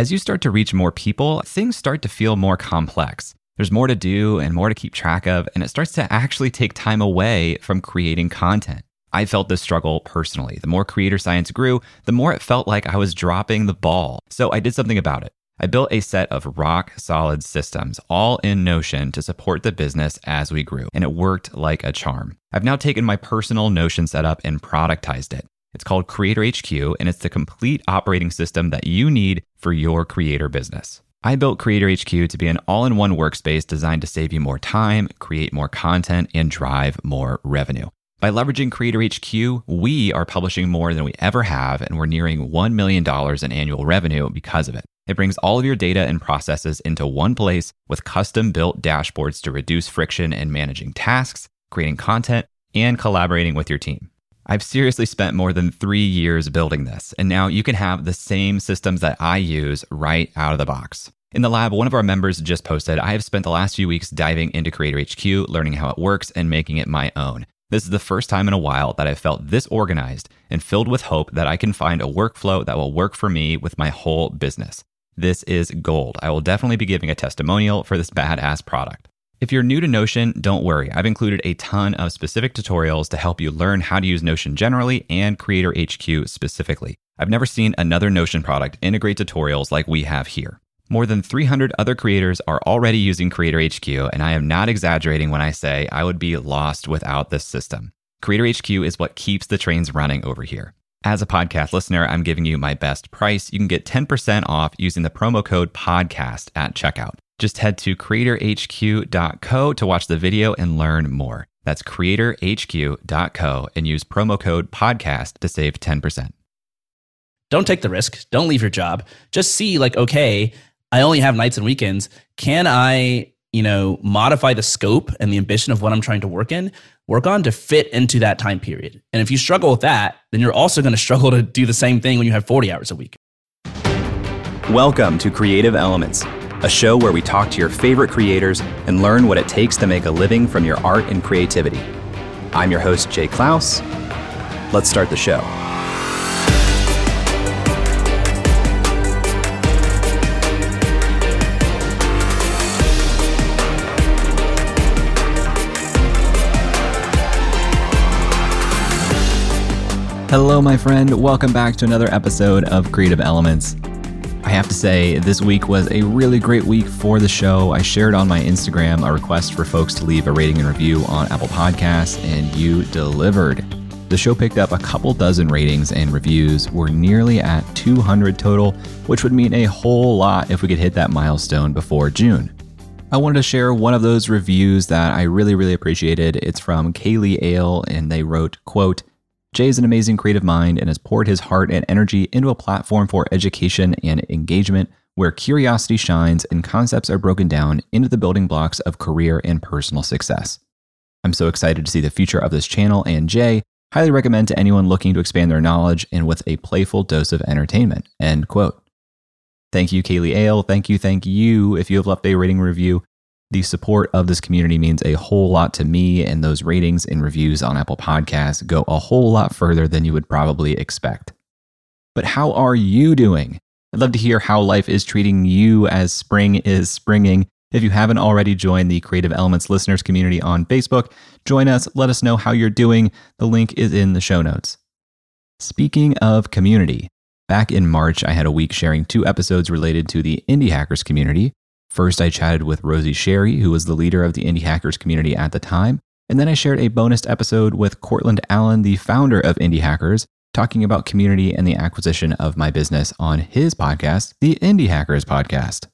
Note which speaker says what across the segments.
Speaker 1: As you start to reach more people, things start to feel more complex. There's more to do and more to keep track of, and it starts to actually take time away from creating content. I felt this struggle personally. The more creator science grew, the more it felt like I was dropping the ball. So I did something about it. I built a set of rock solid systems, all in Notion, to support the business as we grew, and it worked like a charm. I've now taken my personal Notion setup and productized it. It's called Creator HQ, and it's the complete operating system that you need for your creator business. I built Creator HQ to be an all in one workspace designed to save you more time, create more content, and drive more revenue. By leveraging Creator HQ, we are publishing more than we ever have, and we're nearing $1 million in annual revenue because of it. It brings all of your data and processes into one place with custom built dashboards to reduce friction in managing tasks, creating content, and collaborating with your team. I've seriously spent more than three years building this, and now you can have the same systems that I use right out of the box. In the lab, one of our members just posted I have spent the last few weeks diving into Creator HQ, learning how it works, and making it my own. This is the first time in a while that I've felt this organized and filled with hope that I can find a workflow that will work for me with my whole business. This is gold. I will definitely be giving a testimonial for this badass product. If you're new to Notion, don't worry. I've included a ton of specific tutorials to help you learn how to use Notion generally and Creator HQ specifically. I've never seen another Notion product integrate tutorials like we have here. More than 300 other creators are already using Creator HQ, and I am not exaggerating when I say I would be lost without this system. Creator HQ is what keeps the trains running over here. As a podcast listener, I'm giving you my best price. You can get 10% off using the promo code podcast at checkout. Just head to creatorhq.co to watch the video and learn more. That's creatorhq.co and use promo code podcast to save 10%.
Speaker 2: Don't take the risk. Don't leave your job. Just see, like, okay, I only have nights and weekends. Can I, you know, modify the scope and the ambition of what I'm trying to work in, work on to fit into that time period? And if you struggle with that, then you're also going to struggle to do the same thing when you have 40 hours a week.
Speaker 1: Welcome to Creative Elements a show where we talk to your favorite creators and learn what it takes to make a living from your art and creativity. I'm your host, Jay Clouse. Let's start the show. Hello, my friend. Welcome back to another episode of Creative Elements. I have to say, this week was a really great week for the show. I shared on my Instagram a request for folks to leave a rating and review on Apple Podcasts, and you delivered. The show picked up a couple dozen ratings and reviews. We're nearly at 200 total, which would mean a whole lot if we could hit that milestone before June. I wanted to share one of those reviews that I really, really appreciated. It's from Kaylee Ale, and they wrote, quote, Jay is an amazing creative mind and has poured his heart and energy into a platform for education and engagement where curiosity shines and concepts are broken down into the building blocks of career and personal success. I'm so excited to see the future of this channel and Jay. Highly recommend to anyone looking to expand their knowledge and with a playful dose of entertainment. End quote. Thank you, Kaylee Ale. Thank you, thank you. If you have left a rating review, the support of this community means a whole lot to me, and those ratings and reviews on Apple Podcasts go a whole lot further than you would probably expect. But how are you doing? I'd love to hear how life is treating you as spring is springing. If you haven't already joined the Creative Elements listeners community on Facebook, join us. Let us know how you're doing. The link is in the show notes. Speaking of community, back in March, I had a week sharing two episodes related to the Indie Hackers community. First, I chatted with Rosie Sherry, who was the leader of the indie hackers community at the time. And then I shared a bonus episode with Courtland Allen, the founder of Indie Hackers, talking about community and the acquisition of my business on his podcast, the Indie Hackers Podcast.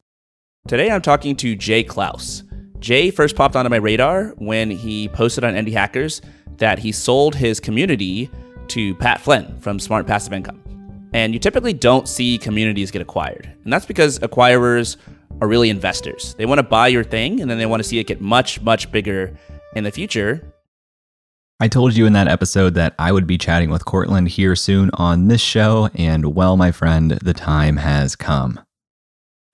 Speaker 2: Today I'm talking to Jay Clouse. Jay first popped onto my radar when he posted on Indie Hackers that he sold his community to Pat Flynn from Smart Passive Income. And you typically don't see communities get acquired. And that's because acquirers are really investors. They want to buy your thing and then they want to see it get much, much bigger in the future.
Speaker 1: I told you in that episode that I would be chatting with Courtland here soon on this show, and well, my friend, the time has come.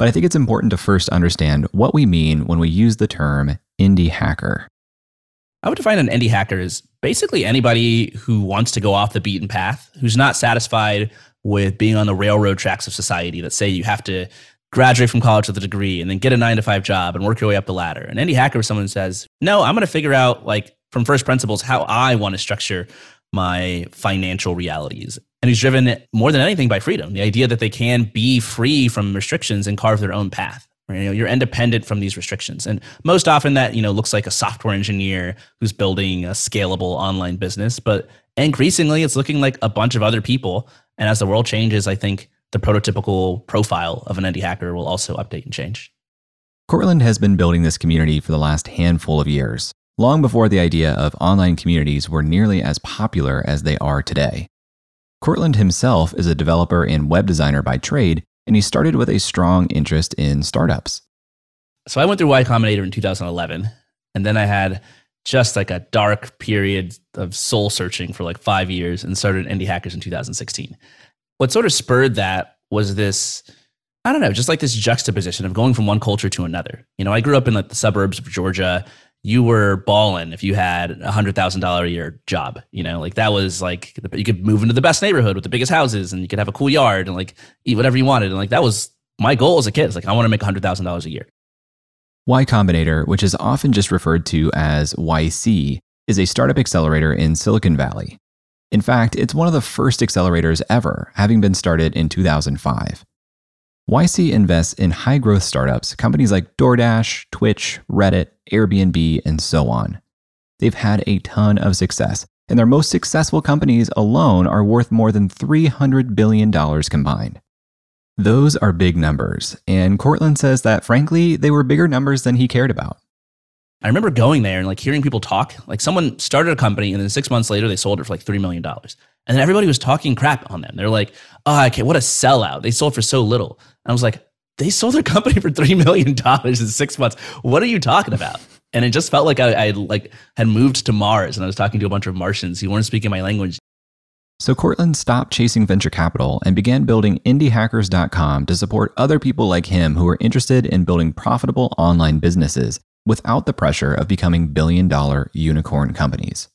Speaker 1: But I think it's important to first understand what we mean when we use the term indie hacker.
Speaker 2: I would define an indie hacker as basically anybody who wants to go off the beaten path, who's not satisfied with being on the railroad tracks of society that say you have to graduate from college with a degree and then get a nine to five job and work your way up the ladder. And indie hacker is someone says, no, I'm going to figure out like from first principles how I want to structure my financial realities. And he's driven more than anything by freedom, the idea that they can be free from restrictions and carve their own path. You know, you're independent from these restrictions. And most often that, you know, looks like a software engineer who's building a scalable online business. But increasingly it's looking like a bunch of other people. And as the world changes, I think the prototypical profile of an indie hacker will also update and change.
Speaker 1: Courtland has been building this community for the last handful of years, long before the idea of online communities were nearly as popular as they are today. Courtland himself is a developer and web designer by trade, and he started with a strong interest in startups.
Speaker 2: So I went through Y Combinator in 2011, and then I had just like a dark period of soul searching for like five years and started Indie Hackers in 2016 what sort of spurred that was this I don't know, just like this juxtaposition of going from one culture to another. You know, I grew up in like the suburbs of Georgia. You were balling if you had a hundred thousand dollar a year job. You know, like that was like you could move into the best neighborhood with the biggest houses, and you could have a cool yard and like eat whatever you wanted. And like that was my goal as a kid. It's like I want to make a hundred thousand dollars a year.
Speaker 1: Y Combinator, which is often just referred to as YC, is a startup accelerator in Silicon Valley. In fact, it's one of the first accelerators ever, having been started in 2005. YC invests in high growth startups, companies like DoorDash, Twitch, Reddit, Airbnb, and so on. They've had a ton of success, and their most successful companies alone are worth more than $300 billion combined. Those are big numbers, and Courtland says that frankly, they were bigger numbers than he cared about.
Speaker 2: I remember going there and like hearing people talk. Like someone started a company and then six months later they sold it for like $3 million. And then everybody was talking crap on them. They're like, oh, okay, what a sellout. They sold for so little. And I was like, they sold their company for $3 million in six months. What are you talking about? And it just felt like I, I like had moved to Mars and I was talking to a bunch of Martians who weren't speaking my language.
Speaker 1: So Courtland stopped chasing venture capital and began building indiehackers.com to support other people like him who are interested in building profitable online businesses without the pressure of becoming billion dollar unicorn companies.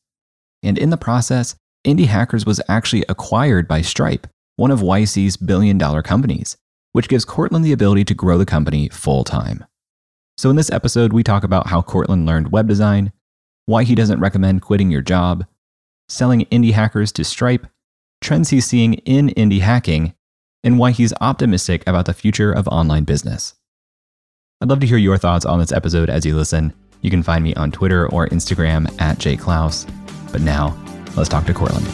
Speaker 1: And in the process, Indie Hackers was actually acquired by Stripe, one of YC's billion dollar companies, which gives Courtland the ability to grow the company full time. So, in this episode, we talk about how Courtland learned web design, why he doesn't recommend quitting your job, selling indie hackers to Stripe, trends he's seeing in indie hacking, and why he's optimistic about the future of online business. I'd love to hear your thoughts on this episode as you listen. You can find me on Twitter or Instagram at jayclouse. But now, let's talk to Courtland.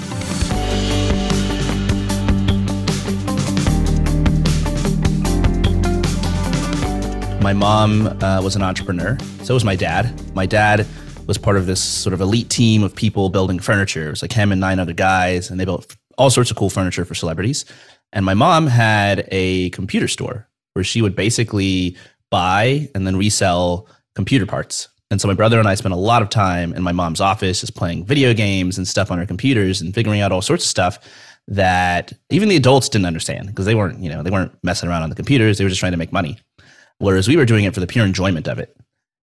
Speaker 2: My mom uh, was an entrepreneur. So was my dad. My dad was part of this sort of elite team of people building furniture. It was like him and nine other guys, and they built all sorts of cool furniture for celebrities. And my mom had a computer store where she would basically buy and then resell computer parts. And so my brother and I spent a lot of time in my mom's office just playing video games and stuff on her computers and figuring out all sorts of stuff that even the adults didn't understand because they weren't, you know, they weren't messing around on the computers. They were just trying to make money. Whereas we were doing it for the pure enjoyment of it.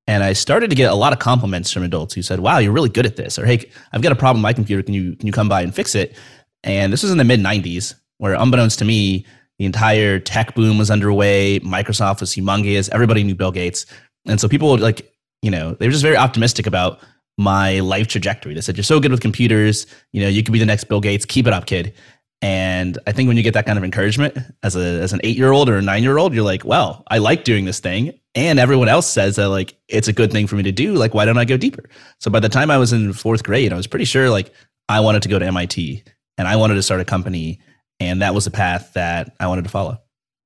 Speaker 2: And I started to get a lot of compliments from adults who said, "Wow, you're really good at this," or "Hey, I've got a problem with my computer. Can you can you come by and fix it?" And this was in the mid '90s, where unbeknownst to me, the entire tech boom was underway. Microsoft was humongous. Everybody knew Bill Gates. And so people like, you know, they were just very optimistic about my life trajectory. They said, You're so good with computers. You know, you could be the next Bill Gates. Keep it up, kid. And I think when you get that kind of encouragement as a as an eight year old or a nine year old, you're like, well, I like doing this thing. And everyone else says that like it's a good thing for me to do. Like, why don't I go deeper? So by the time I was in fourth grade, I was pretty sure like I wanted to go to MIT and I wanted to start a company and that was the path that I wanted to follow.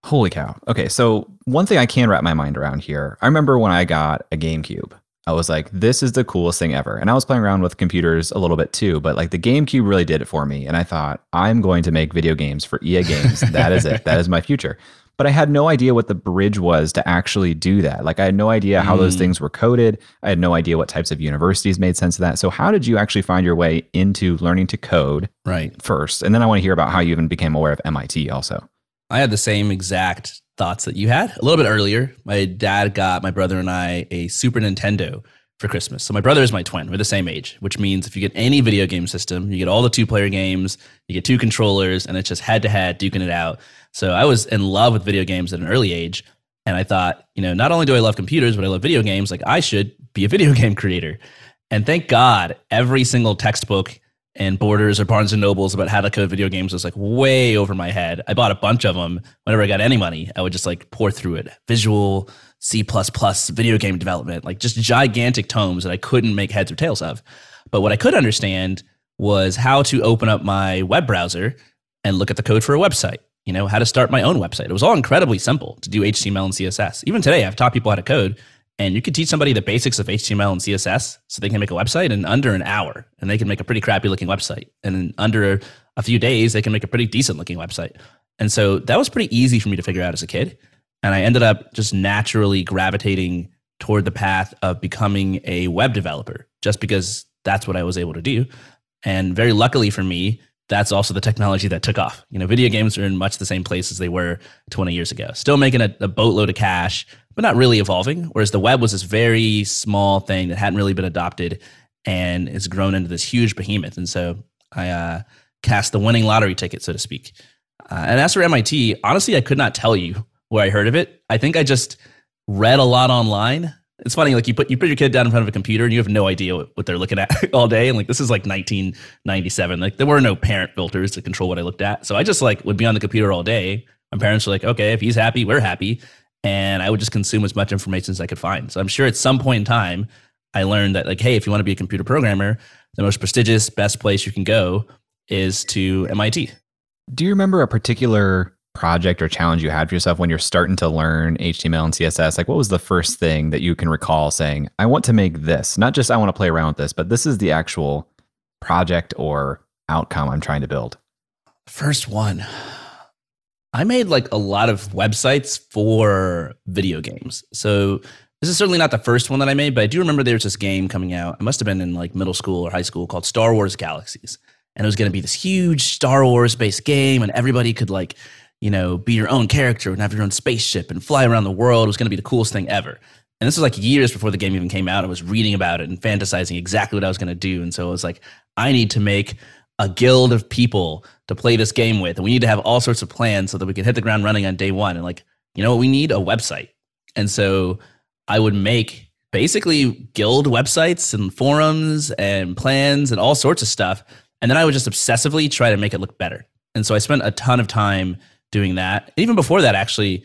Speaker 1: Holy cow. Okay, so one thing I can wrap my mind around here. I remember when I got a GameCube. I was like, this is the coolest thing ever. And I was playing around with computers a little bit too, but like the GameCube really did it for me. And I thought, I'm going to make video games for EA Games. that is it. That is my future but I had no idea what the bridge was to actually do that. Like I had no idea how mm. those things were coded. I had no idea what types of universities made sense of that. So how did you actually find your way into learning to code
Speaker 2: right
Speaker 1: first? And then I want to hear about how you even became aware of MIT also.
Speaker 2: I had the same exact thoughts that you had a little bit earlier. My dad got my brother and I a Super Nintendo for Christmas. So my brother is my twin. We're the same age, which means if you get any video game system, you get all the two player games, you get two controllers, and it's just head to head duking it out. So I was in love with video games at an early age. And I thought, you know, not only do I love computers, but I love video games. Like I should be a video game creator. And thank God, every single textbook and Borders or Barnes and Nobles about how to code video games was like way over my head. I bought a bunch of them. Whenever I got any money, I would just like pour through it. Visual, C video game development, like just gigantic tomes that I couldn't make heads or tails of. But what I could understand was how to open up my web browser and look at the code for a website. You know, how to start my own website. It was all incredibly simple to do HTML and CSS. Even today, I've taught people how to code and you could teach somebody the basics of HTML and CSS so they can make a website in under an hour and they can make a pretty crappy looking website. And in under a few days, they can make a pretty decent looking website. And so that was pretty easy for me to figure out as a kid. And I ended up just naturally gravitating toward the path of becoming a web developer just because that's what I was able to do. And very luckily for me, that's also the technology that took off. You know, video games are in much the same place as they were 20 years ago. Still making a, a boatload of cash, but not really evolving. Whereas the web was this very small thing that hadn't really been adopted and it's grown into this huge behemoth. And so I uh, cast the winning lottery ticket, so to speak. Uh, and as for MIT, honestly, I could not tell you where I heard of it. I think I just read a lot online. It's funny, like you put you put your kid down in front of a computer and you have no idea what, what they're looking at all day. And like this is like 1997. Like there were no parent filters to control what I looked at. So I just like would be on the computer all day. My parents were like, okay, if he's happy, we're happy and I would just consume as much information as I could find. So I'm sure at some point in time, I learned that like, hey, if you want to be a computer programmer, the most prestigious, best place you can go is to MIT.
Speaker 1: Do you remember a particular project or challenge you had for yourself when you're starting to learn HTML and CSS? Like, what was the first thing that you can recall saying, I want to make this, not just I want to play around with this, but this is the actual project or outcome I'm trying to build?
Speaker 2: First one. I made like a lot of websites for video games. So this is certainly not the first one that I made, but I do remember there was this game coming out. I must have been in like middle school or high school called Star Wars Galaxies. And it was going to be this huge Star Wars based game, and everybody could like, you know, be your own character and have your own spaceship and fly around the world. It was going to be the coolest thing ever. And this was like years before the game even came out. I was reading about it and fantasizing exactly what I was going to do. And so I was like, I need to make a guild of people to play this game with. And we need to have all sorts of plans so that we can hit the ground running on day one. And like, you know what? We need a website. And so I would make basically guild websites and forums and plans and all sorts of stuff. And then I would just obsessively try to make it look better. And so I spent a ton of time doing that. Even before that, actually,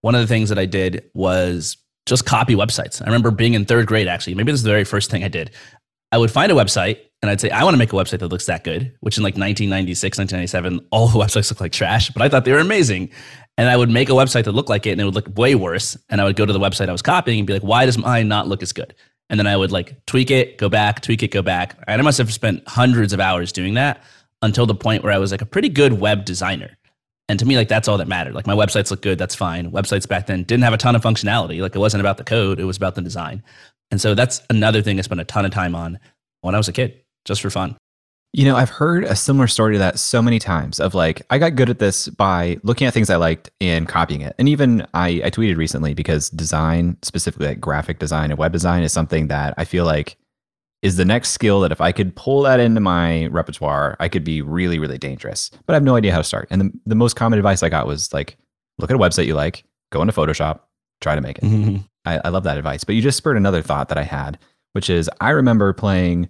Speaker 2: one of the things that I did was just copy websites. I remember being in third grade, actually. Maybe this is the very first thing I did. I would find a website and I'd say, I want to make a website that looks that good, which in like 1996, 1997, all the websites look like trash, but I thought they were amazing. And I would make a website that looked like it and it would look way worse. And I would go to the website I was copying and be like, why does mine not look as good? And then I would like tweak it, go back, tweak it, go back. And I must have spent hundreds of hours doing that until the point where I was like a pretty good web designer. And to me, like that's all that mattered. Like my websites look good, that's fine. Websites back then didn't have a ton of functionality. Like it wasn't about the code, it was about the design. And so that's another thing I spent a ton of time on when I was a kid just for fun.
Speaker 1: You know, I've heard a similar story to that so many times of like, I got good at this by looking at things I liked and copying it. And even I, I tweeted recently because design, specifically like graphic design and web design, is something that I feel like is the next skill that if I could pull that into my repertoire, I could be really, really dangerous. But I have no idea how to start. And the, the most common advice I got was like, look at a website you like, go into Photoshop, try to make it. Mm-hmm. I, I love that advice. But you just spurred another thought that I had, which is I remember playing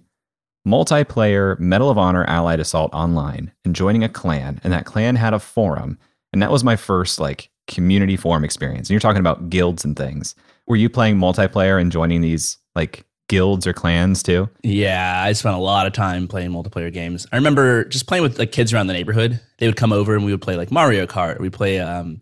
Speaker 1: multiplayer Medal of Honor Allied Assault online and joining a clan. And that clan had a forum. And that was my first like community forum experience. And you're talking about guilds and things. Were you playing multiplayer and joining these like guilds or clans too?
Speaker 2: Yeah, I spent a lot of time playing multiplayer games. I remember just playing with like kids around the neighborhood. They would come over and we would play like Mario Kart. We play um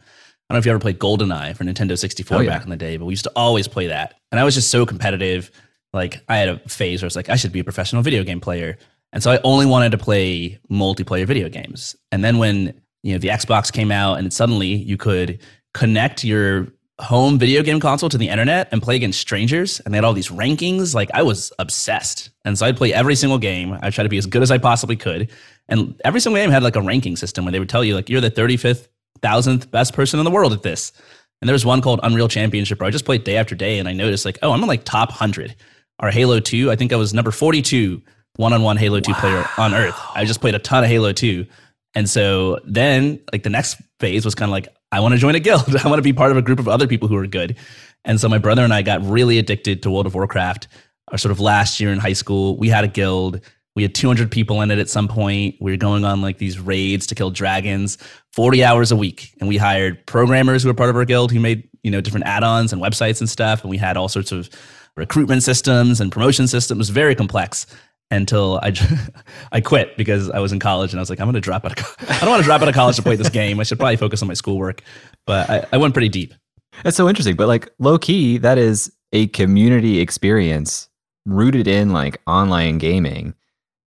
Speaker 2: I don't know if you ever played GoldenEye for Nintendo 64 oh, yeah. back in the day, but we used to always play that. And I was just so competitive like I had a phase where it's like I should be a professional video game player. And so I only wanted to play multiplayer video games. And then when, you know, the Xbox came out and suddenly you could connect your home video game console to the internet and play against strangers and they had all these rankings, like I was obsessed. And so I'd play every single game. I tried to be as good as I possibly could. And every single game had like a ranking system where they would tell you like you're the 35th thousandth best person in the world at this. And there was one called Unreal Championship where I just played day after day and I noticed like, oh, I'm in like top 100 our Halo 2. I think I was number 42 one on one Halo 2 wow. player on Earth. I just played a ton of Halo 2. And so then, like, the next phase was kind of like, I want to join a guild. I want to be part of a group of other people who are good. And so my brother and I got really addicted to World of Warcraft. Our sort of last year in high school, we had a guild. We had 200 people in it at some point. We were going on like these raids to kill dragons, 40 hours a week. And we hired programmers who were part of our guild who made, you know, different add-ons and websites and stuff. And we had all sorts of recruitment systems and promotion systems. Very complex until I, I quit because I was in college and I was like, I'm going to drop out of, I don't want to drop out of college to play this game. I should probably focus on my schoolwork. But I, I went pretty deep.
Speaker 1: That's so interesting. But like low key, that is a community experience rooted in like online gaming.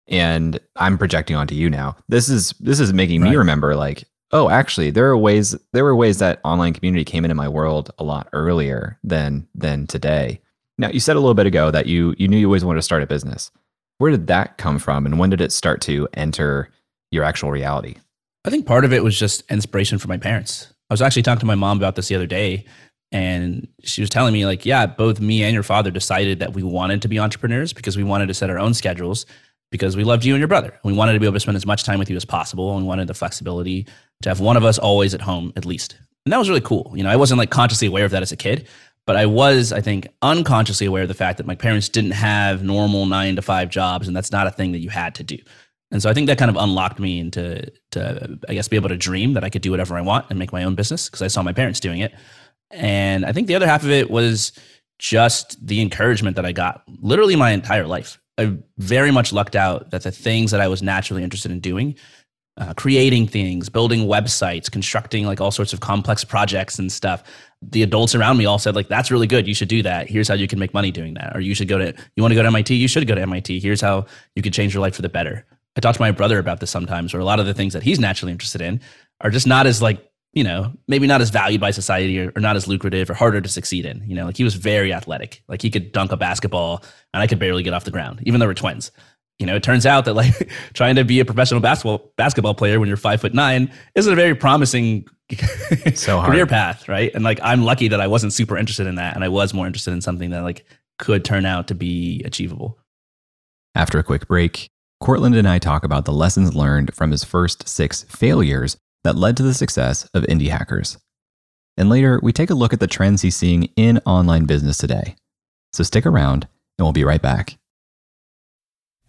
Speaker 1: And I'm projecting onto you now. This is this is making right. me remember like, oh, actually, there are ways there were ways that online community came into my world a lot earlier than than today. Now, you said a little bit ago that you you knew you always wanted to start a business. Where did that come from and when did it start to enter your actual reality?
Speaker 2: I think part of it was just inspiration from my parents. I was actually talking to my mom about this the other day and she was telling me like yeah both me and your father decided that we wanted to be entrepreneurs because we wanted to set our own schedules because we loved you and your brother we wanted to be able to spend as much time with you as possible and we wanted the flexibility to have one of us always at home at least and that was really cool you know i wasn't like consciously aware of that as a kid but I was, I think, unconsciously aware of the fact that my parents didn't have normal nine to five jobs, and that's not a thing that you had to do. And so I think that kind of unlocked me into, to, I guess, be able to dream that I could do whatever I want and make my own business because I saw my parents doing it. And I think the other half of it was just the encouragement that I got literally my entire life. I very much lucked out that the things that I was naturally interested in doing uh, creating things, building websites, constructing like all sorts of complex projects and stuff. The adults around me all said like, "That's really good. You should do that. Here's how you can make money doing that. Or you should go to you want to go to MIT. You should go to MIT. Here's how you could change your life for the better." I talk to my brother about this sometimes, where a lot of the things that he's naturally interested in are just not as like you know maybe not as valued by society or, or not as lucrative or harder to succeed in. You know, like he was very athletic. Like he could dunk a basketball, and I could barely get off the ground, even though we're twins you know, it turns out that like trying to be a professional basketball basketball player when you're five foot nine isn't a very promising so career path, right? And like I'm lucky that I wasn't super interested in that, and I was more interested in something that like could turn out to be achievable.
Speaker 1: After a quick break, Courtland and I talk about the lessons learned from his first six failures that led to the success of indie hackers. And later, we take a look at the trends he's seeing in online business today. So stick around, and we'll be right back.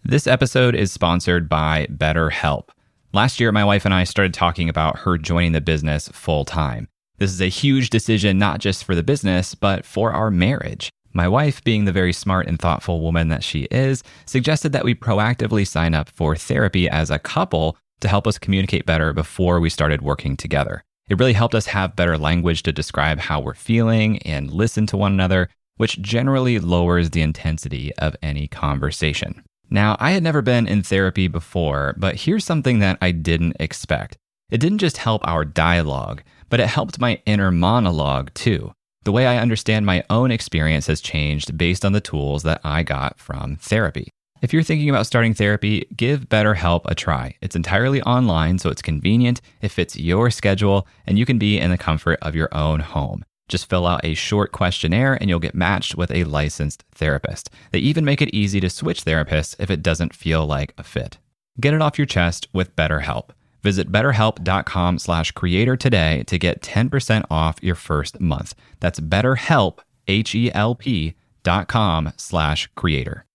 Speaker 1: This episode is sponsored by BetterHelp. Last year, my wife and I started talking about her joining the business full time. This is a huge decision, not just for the business, but for our marriage. My wife, being the very smart and thoughtful woman that she is, suggested that we proactively sign up for therapy as a couple to help us communicate better before we started working together. It really helped us have better language to describe how we're feeling and listen to one another, which generally lowers the intensity of any conversation. Now, I had never been in therapy before, but here's something that I didn't expect. It didn't just help our dialogue, but it helped my inner monologue too. The way I understand my own experience has changed based on the tools that I got from therapy. If you're thinking about starting therapy, give BetterHelp a try. It's entirely online, so it's convenient, it fits your schedule, and you can be in the comfort of your own home. Just fill out a short questionnaire and you'll get matched with a licensed therapist. They even make it easy to switch therapists if it doesn't feel like a fit. Get it off your chest with BetterHelp. Visit betterhelp.com slash creator today to get 10% off your first month. That's betterhelp, H-E-L-P dot com slash creator.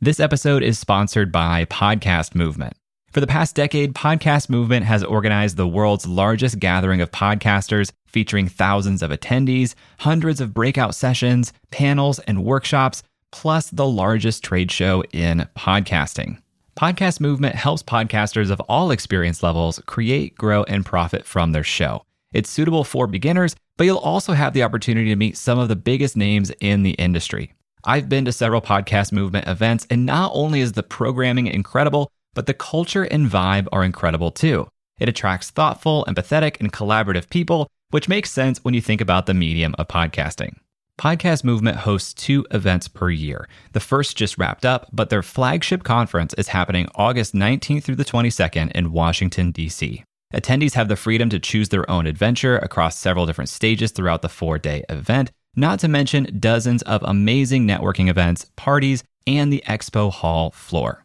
Speaker 1: This episode is sponsored by Podcast Movement. For the past decade, Podcast Movement has organized the world's largest gathering of podcasters, featuring thousands of attendees, hundreds of breakout sessions, panels, and workshops, plus the largest trade show in podcasting. Podcast Movement helps podcasters of all experience levels create, grow, and profit from their show. It's suitable for beginners, but you'll also have the opportunity to meet some of the biggest names in the industry. I've been to several Podcast Movement events, and not only is the programming incredible, but the culture and vibe are incredible too. It attracts thoughtful, empathetic, and collaborative people, which makes sense when you think about the medium of podcasting. Podcast Movement hosts two events per year. The first just wrapped up, but their flagship conference is happening August 19th through the 22nd in Washington, D.C. Attendees have the freedom to choose their own adventure across several different stages throughout the four day event, not to mention dozens of amazing networking events, parties, and the expo hall floor.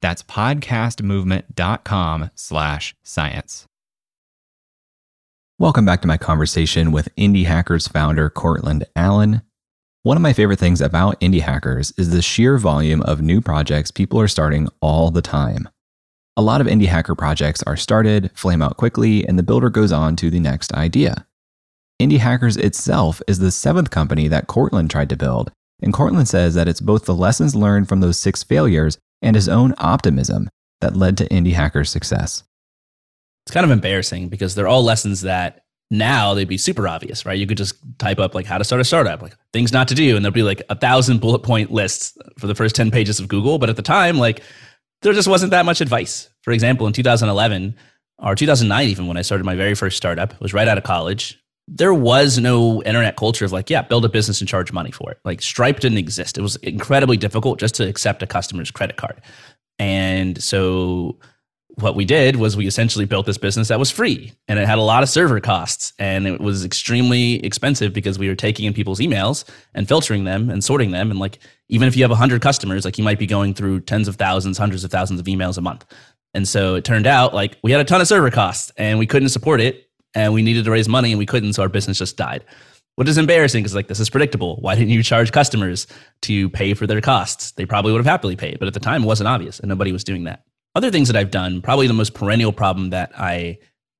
Speaker 1: That's podcastmovement.com slash science. Welcome back to my conversation with Indie Hackers founder Courtland Allen. One of my favorite things about Indie Hackers is the sheer volume of new projects people are starting all the time. A lot of indie hacker projects are started, flame out quickly, and the builder goes on to the next idea. Indie Hackers itself is the seventh company that Courtland tried to build, and Courtland says that it's both the lessons learned from those six failures and his own optimism that led to Indie Hacker's success.
Speaker 2: It's kind of embarrassing because they're all lessons that now they'd be super obvious, right? You could just type up like how to start a startup, like things not to do, and there'll be like a thousand bullet point lists for the first 10 pages of Google. But at the time, like there just wasn't that much advice. For example, in 2011 or 2009, even when I started my very first startup, it was right out of college there was no internet culture of like, yeah, build a business and charge money for it. Like Stripe didn't exist. It was incredibly difficult just to accept a customer's credit card. And so what we did was we essentially built this business that was free and it had a lot of server costs and it was extremely expensive because we were taking in people's emails and filtering them and sorting them and like even if you have 100 customers like you might be going through tens of thousands hundreds of thousands of emails a month and so it turned out like we had a ton of server costs and we couldn't support it and we needed to raise money and we couldn't, so our business just died. What is embarrassing because like this is predictable. Why didn't you charge customers to pay for their costs? They probably would have happily paid, but at the time it wasn't obvious and nobody was doing that. Other things that I've done, probably the most perennial problem that I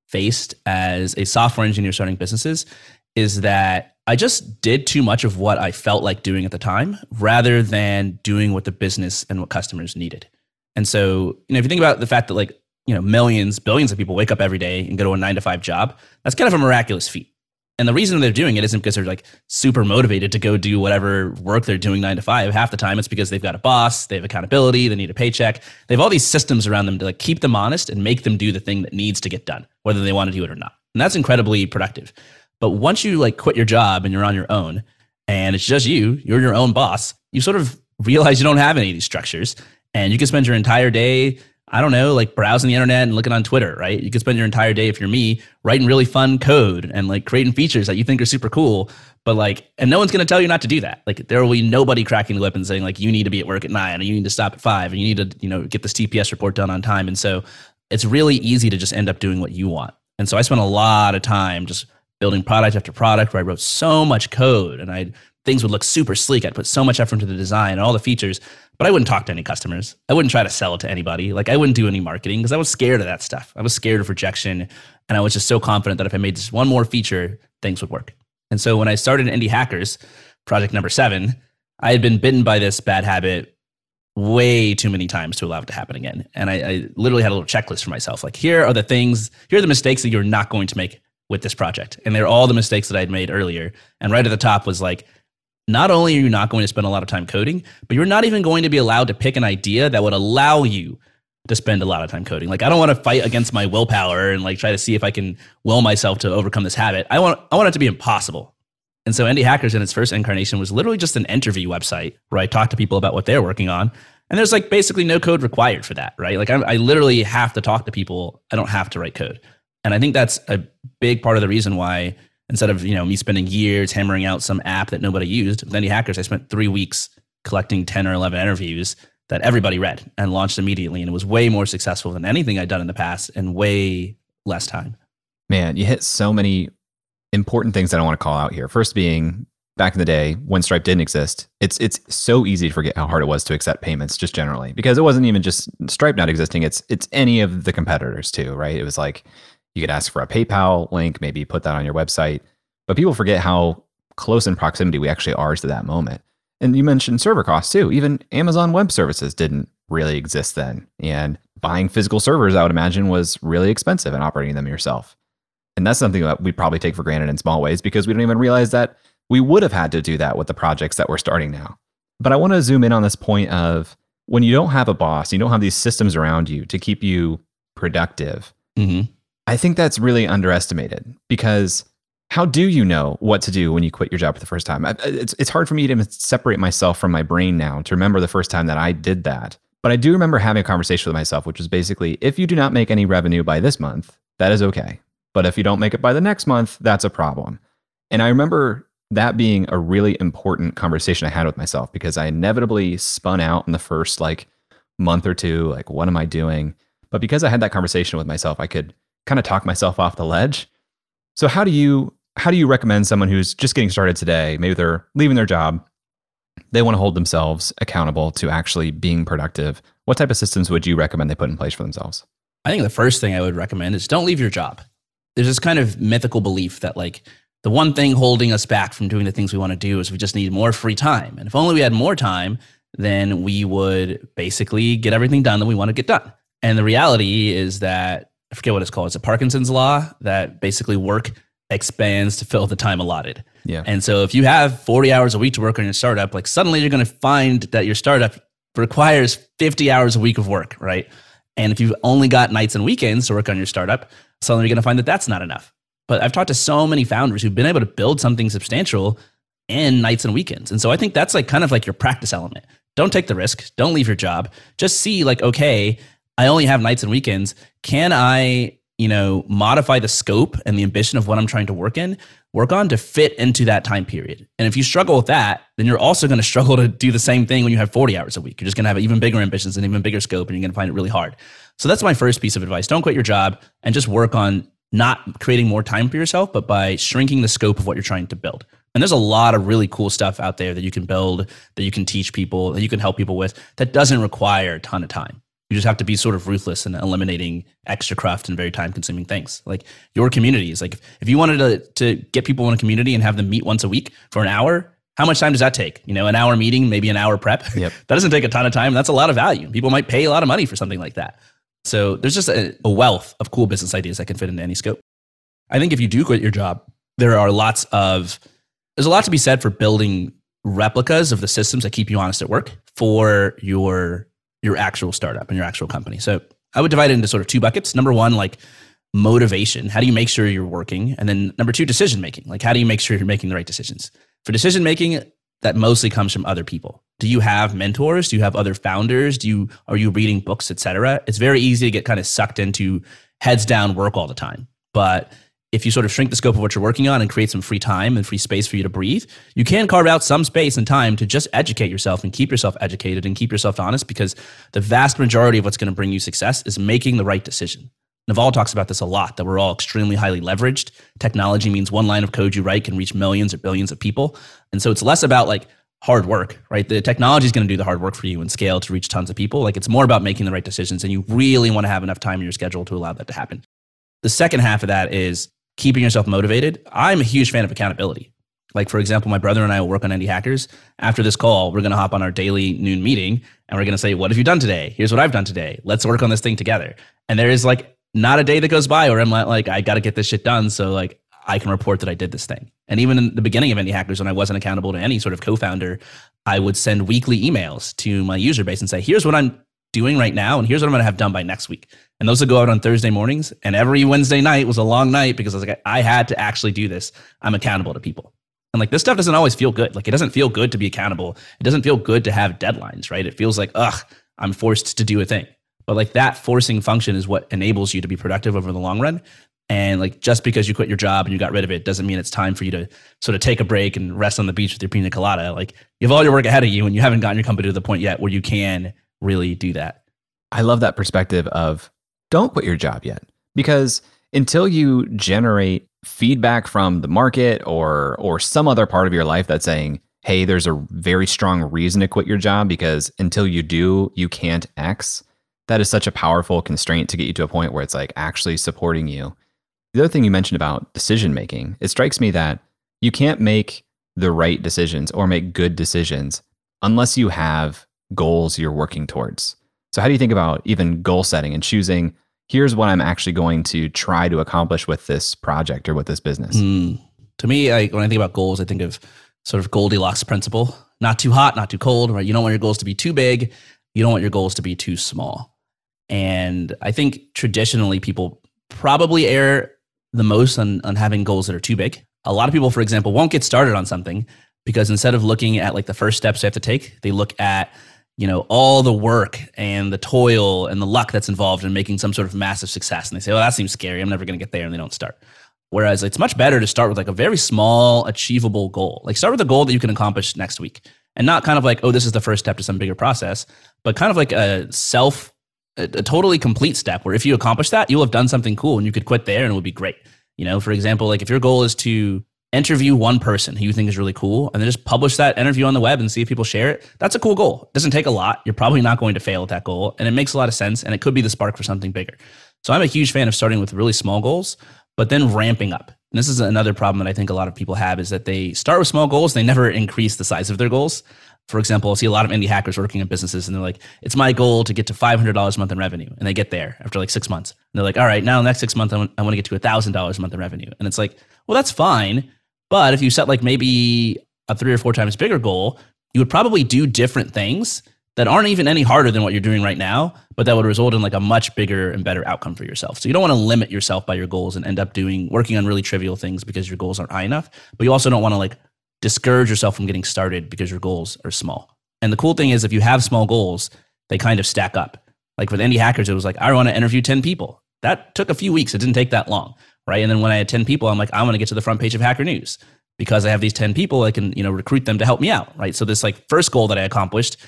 Speaker 2: faced as a software engineer starting businesses is that I just did too much of what I felt like doing at the time rather than doing what the business and what customers needed. And so, you know, if you think about the fact that like you know millions billions of people wake up every day and go to a nine to five job that's kind of a miraculous feat. And the reason they're doing it isn't because they're like super motivated to go do whatever work they're doing nine to five. Half the time it's because they've got a boss they have accountability they need a paycheck. They have all these systems around them to like keep them honest and make them do the thing that needs to get done whether they want to do it or not. And that's incredibly productive. But once you like quit your job and you're on your own and it's just you you're your own boss you sort of realize you don't have any of these structures and you can spend your entire day I don't know, like browsing the internet and looking on Twitter, right? You could spend your entire day, if you're me, writing really fun code and like creating features that you think are super cool. But like, and no one's going to tell you not to do that. Like, there will be nobody cracking the whip and saying, like, you need to be at work at nine and you need to stop at five and you need to, you know, get this TPS report done on time. And so it's really easy to just end up doing what you want. And so I spent a lot of time just building product after product where I wrote so much code and I things would look super sleek. I'd put so much effort into the design and all the features, but I wouldn't talk to any customers. I wouldn't try to sell it to anybody. Like I wouldn't do any marketing because I was scared of that stuff. I was scared of rejection. And I was just so confident that if I made just one more feature, things would work. And so when I started Indie Hackers, project number seven, I had been bitten by this bad habit way too many times to allow it to happen again. And I, I literally had a little checklist for myself. Like, here are the things, here are the mistakes that you're not going to make with this project. And they're all the mistakes that I'd made earlier. And right at the top was like, not only are you not going to spend a lot of time coding, but you're not even going to be allowed to pick an idea that would allow you to spend a lot of time coding. Like I don't want to fight against my willpower and like try to see if I can will myself to overcome this habit. I want I want it to be impossible. And so Indie Hackers in its first incarnation was literally just an interview website where I talked to people about what they're working on. And there's like basically no code required for that, right? Like I, I literally have to talk to people. I don't have to write code. And I think that's a big part of the reason why instead of you know me spending years hammering out some app that nobody used with Indie Hackers, I spent three weeks collecting 10 or 11 interviews that everybody read and launched immediately. And it was way more successful than anything I'd done in the past and way less time.
Speaker 1: Man, you hit so many important things that I want to call out here. First being back in the day when Stripe didn't exist, it's it's so easy to forget how hard it was to accept payments just generally because it wasn't even just Stripe not existing. It's it's any of the competitors too, right? It was like you could ask for a PayPal link, maybe put that on your website. But people forget how close in proximity we actually are to that moment. And you mentioned server costs too. Even Amazon Web Services didn't really exist then. And buying physical servers, I would imagine, was really expensive and operating them yourself. And that's something that we probably take for granted in small ways because we don't even realize that we would have had to do that with the projects that we're starting now. But I want to zoom in on this point of when you don't have a boss, you don't have these systems around you to keep you productive.
Speaker 2: Mm-hmm.
Speaker 1: I think that's really underestimated because how do you know what to do when you quit your job for the first time? It's, it's hard for me to separate myself from my brain now to remember the first time that I did that. But I do remember having a conversation with myself, which was basically if you do not make any revenue by this month, that is okay. But if you don't make it by the next month, that's a problem. And I remember that being a really important conversation I had with myself because I inevitably spun out in the first like month or two, like, what am I doing? But because I had that conversation with myself, I could kind of talk myself off the ledge. So how do you how do you recommend someone who's just getting started today? Maybe they're leaving their job. They want to hold themselves accountable to actually being productive. What type of systems would you recommend they put in place for themselves?
Speaker 2: I think the first thing I would recommend is don't leave your job. There's this kind of mythical belief that like the one thing holding us back from doing the things we want to do is we just need more free time. And if only we had more time, then we would basically get everything done that we want to get done. And the reality is that I forget what it's called. It's a Parkinson's law that basically work expands to fill the time allotted.
Speaker 1: Yeah.
Speaker 2: And so if you have 40 hours a week to work on your startup, like suddenly you're going to find that your startup requires 50 hours a week of work, right? And if you've only got nights and weekends to work on your startup, suddenly you're going to find that that's not enough. But I've talked to so many founders who've been able to build something substantial in nights and weekends. And so I think that's like kind of like your practice element. Don't take the risk. Don't leave your job. Just see like, okay, I only have nights and weekends. Can I, you know, modify the scope and the ambition of what I'm trying to work in, work on to fit into that time period? And if you struggle with that, then you're also going to struggle to do the same thing when you have 40 hours a week. You're just going to have even bigger ambitions and even bigger scope, and you're going to find it really hard. So that's my first piece of advice. Don't quit your job and just work on not creating more time for yourself, but by shrinking the scope of what you're trying to build. And there's a lot of really cool stuff out there that you can build, that you can teach people, that you can help people with that doesn't require a ton of time. You just have to be sort of ruthless in eliminating extra craft and very time consuming things. Like your communities. Like if you wanted to, to get people in a community and have them meet once a week for an hour, how much time does that take? You know, an hour meeting, maybe an hour prep.
Speaker 1: Yep.
Speaker 2: that doesn't take a ton of time. That's a lot of value. People might pay a lot of money for something like that. So there's just a, a wealth of cool business ideas that can fit into any scope. I think if you do quit your job, there are lots of there's a lot to be said for building replicas of the systems that keep you honest at work for your your actual startup and your actual company. So I would divide it into sort of two buckets. Number one, like motivation. How do you make sure you're working? And then number two, decision making. Like how do you make sure you're making the right decisions? For decision making, that mostly comes from other people. Do you have mentors? Do you have other founders? Do you are you reading books, etc.? It's very easy to get kind of sucked into heads down work all the time. But if you sort of shrink the scope of what you're working on and create some free time and free space for you to breathe, you can carve out some space and time to just educate yourself and keep yourself educated and keep yourself honest because the vast majority of what's going to bring you success is making the right decision. Naval talks about this a lot that we're all extremely highly leveraged. Technology means one line of code you write can reach millions or billions of people. And so it's less about like hard work, right? The technology is going to do the hard work for you and scale to reach tons of people. Like it's more about making the right decisions and you really want to have enough time in your schedule to allow that to happen. The second half of that is keeping yourself motivated. I'm a huge fan of accountability. Like, for example, my brother and I will work on Indie Hackers. After this call, we're going to hop on our daily noon meeting and we're going to say, What have you done today? Here's what I've done today. Let's work on this thing together. And there is like not a day that goes by where I'm like, I got to get this shit done. So, like, I can report that I did this thing. And even in the beginning of Indie Hackers, when I wasn't accountable to any sort of co founder, I would send weekly emails to my user base and say, Here's what I'm doing right now, and here's what I'm going to have done by next week. And those would go out on Thursday mornings. And every Wednesday night was a long night because I was like, I had to actually do this. I'm accountable to people. And like this stuff doesn't always feel good. Like it doesn't feel good to be accountable. It doesn't feel good to have deadlines, right? It feels like, ugh, I'm forced to do a thing. But like that forcing function is what enables you to be productive over the long run. And like just because you quit your job and you got rid of it doesn't mean it's time for you to sort of take a break and rest on the beach with your pina colada. Like you have all your work ahead of you and you haven't gotten your company to the point yet where you can really do that.
Speaker 1: I love that perspective of don't quit your job yet because until you generate feedback from the market or or some other part of your life that's saying hey there's a very strong reason to quit your job because until you do you can't x that is such a powerful constraint to get you to a point where it's like actually supporting you the other thing you mentioned about decision making it strikes me that you can't make the right decisions or make good decisions unless you have goals you're working towards so how do you think about even goal setting and choosing here's what I'm actually going to try to accomplish with this project or with this business?
Speaker 2: Mm. To me, I, when I think about goals, I think of sort of Goldilocks principle. Not too hot, not too cold, right? You don't want your goals to be too big. You don't want your goals to be too small. And I think traditionally people probably err the most on, on having goals that are too big. A lot of people, for example, won't get started on something because instead of looking at like the first steps they have to take, they look at you know all the work and the toil and the luck that's involved in making some sort of massive success. And they say well that seems scary. I'm never going to get there and they don't start. Whereas it's much better to start with like a very small achievable goal. Like start with a goal that you can accomplish next week and not kind of like oh this is the first step to some bigger process but kind of like a self a, a totally complete step where if you accomplish that you'll have done something cool and you could quit there and it would be great. You know for example like if your goal is to interview one person who you think is really cool and then just publish that interview on the web and see if people share it. That's a cool goal. It doesn't take a lot. You're probably not going to fail at that goal. And it makes a lot of sense. And it could be the spark for something bigger. So I'm a huge fan of starting with really small goals, but then ramping up. And this is another problem that I think a lot of people have is that they start with small goals, they never increase the size of their goals. For example, I see a lot of indie hackers working in businesses and they're like, it's my goal to get to $500 a month in revenue. And they get there after like six months. And they're like, all right, now the next six months, I want, I want to get to $1,000 a month in revenue. And it's like, well, that's fine but if you set like maybe a three or four times bigger goal, you would probably do different things that aren't even any harder than what you're doing right now, but that would result in like a much bigger and better outcome for yourself. So you don't want to limit yourself by your goals and end up doing working on really trivial things because your goals aren't high enough. But you also don't want to like discourage yourself from getting started because your goals are small. And the cool thing is if you have small goals, they kind of stack up. Like with indie hackers, it was like, I want to interview 10 people. That took a few weeks. It didn't take that long right? And then when I had 10 people, I'm like, I want to get to the front page of Hacker News because I have these 10 people, I can, you know, recruit them to help me out, right? So this like first goal that I accomplished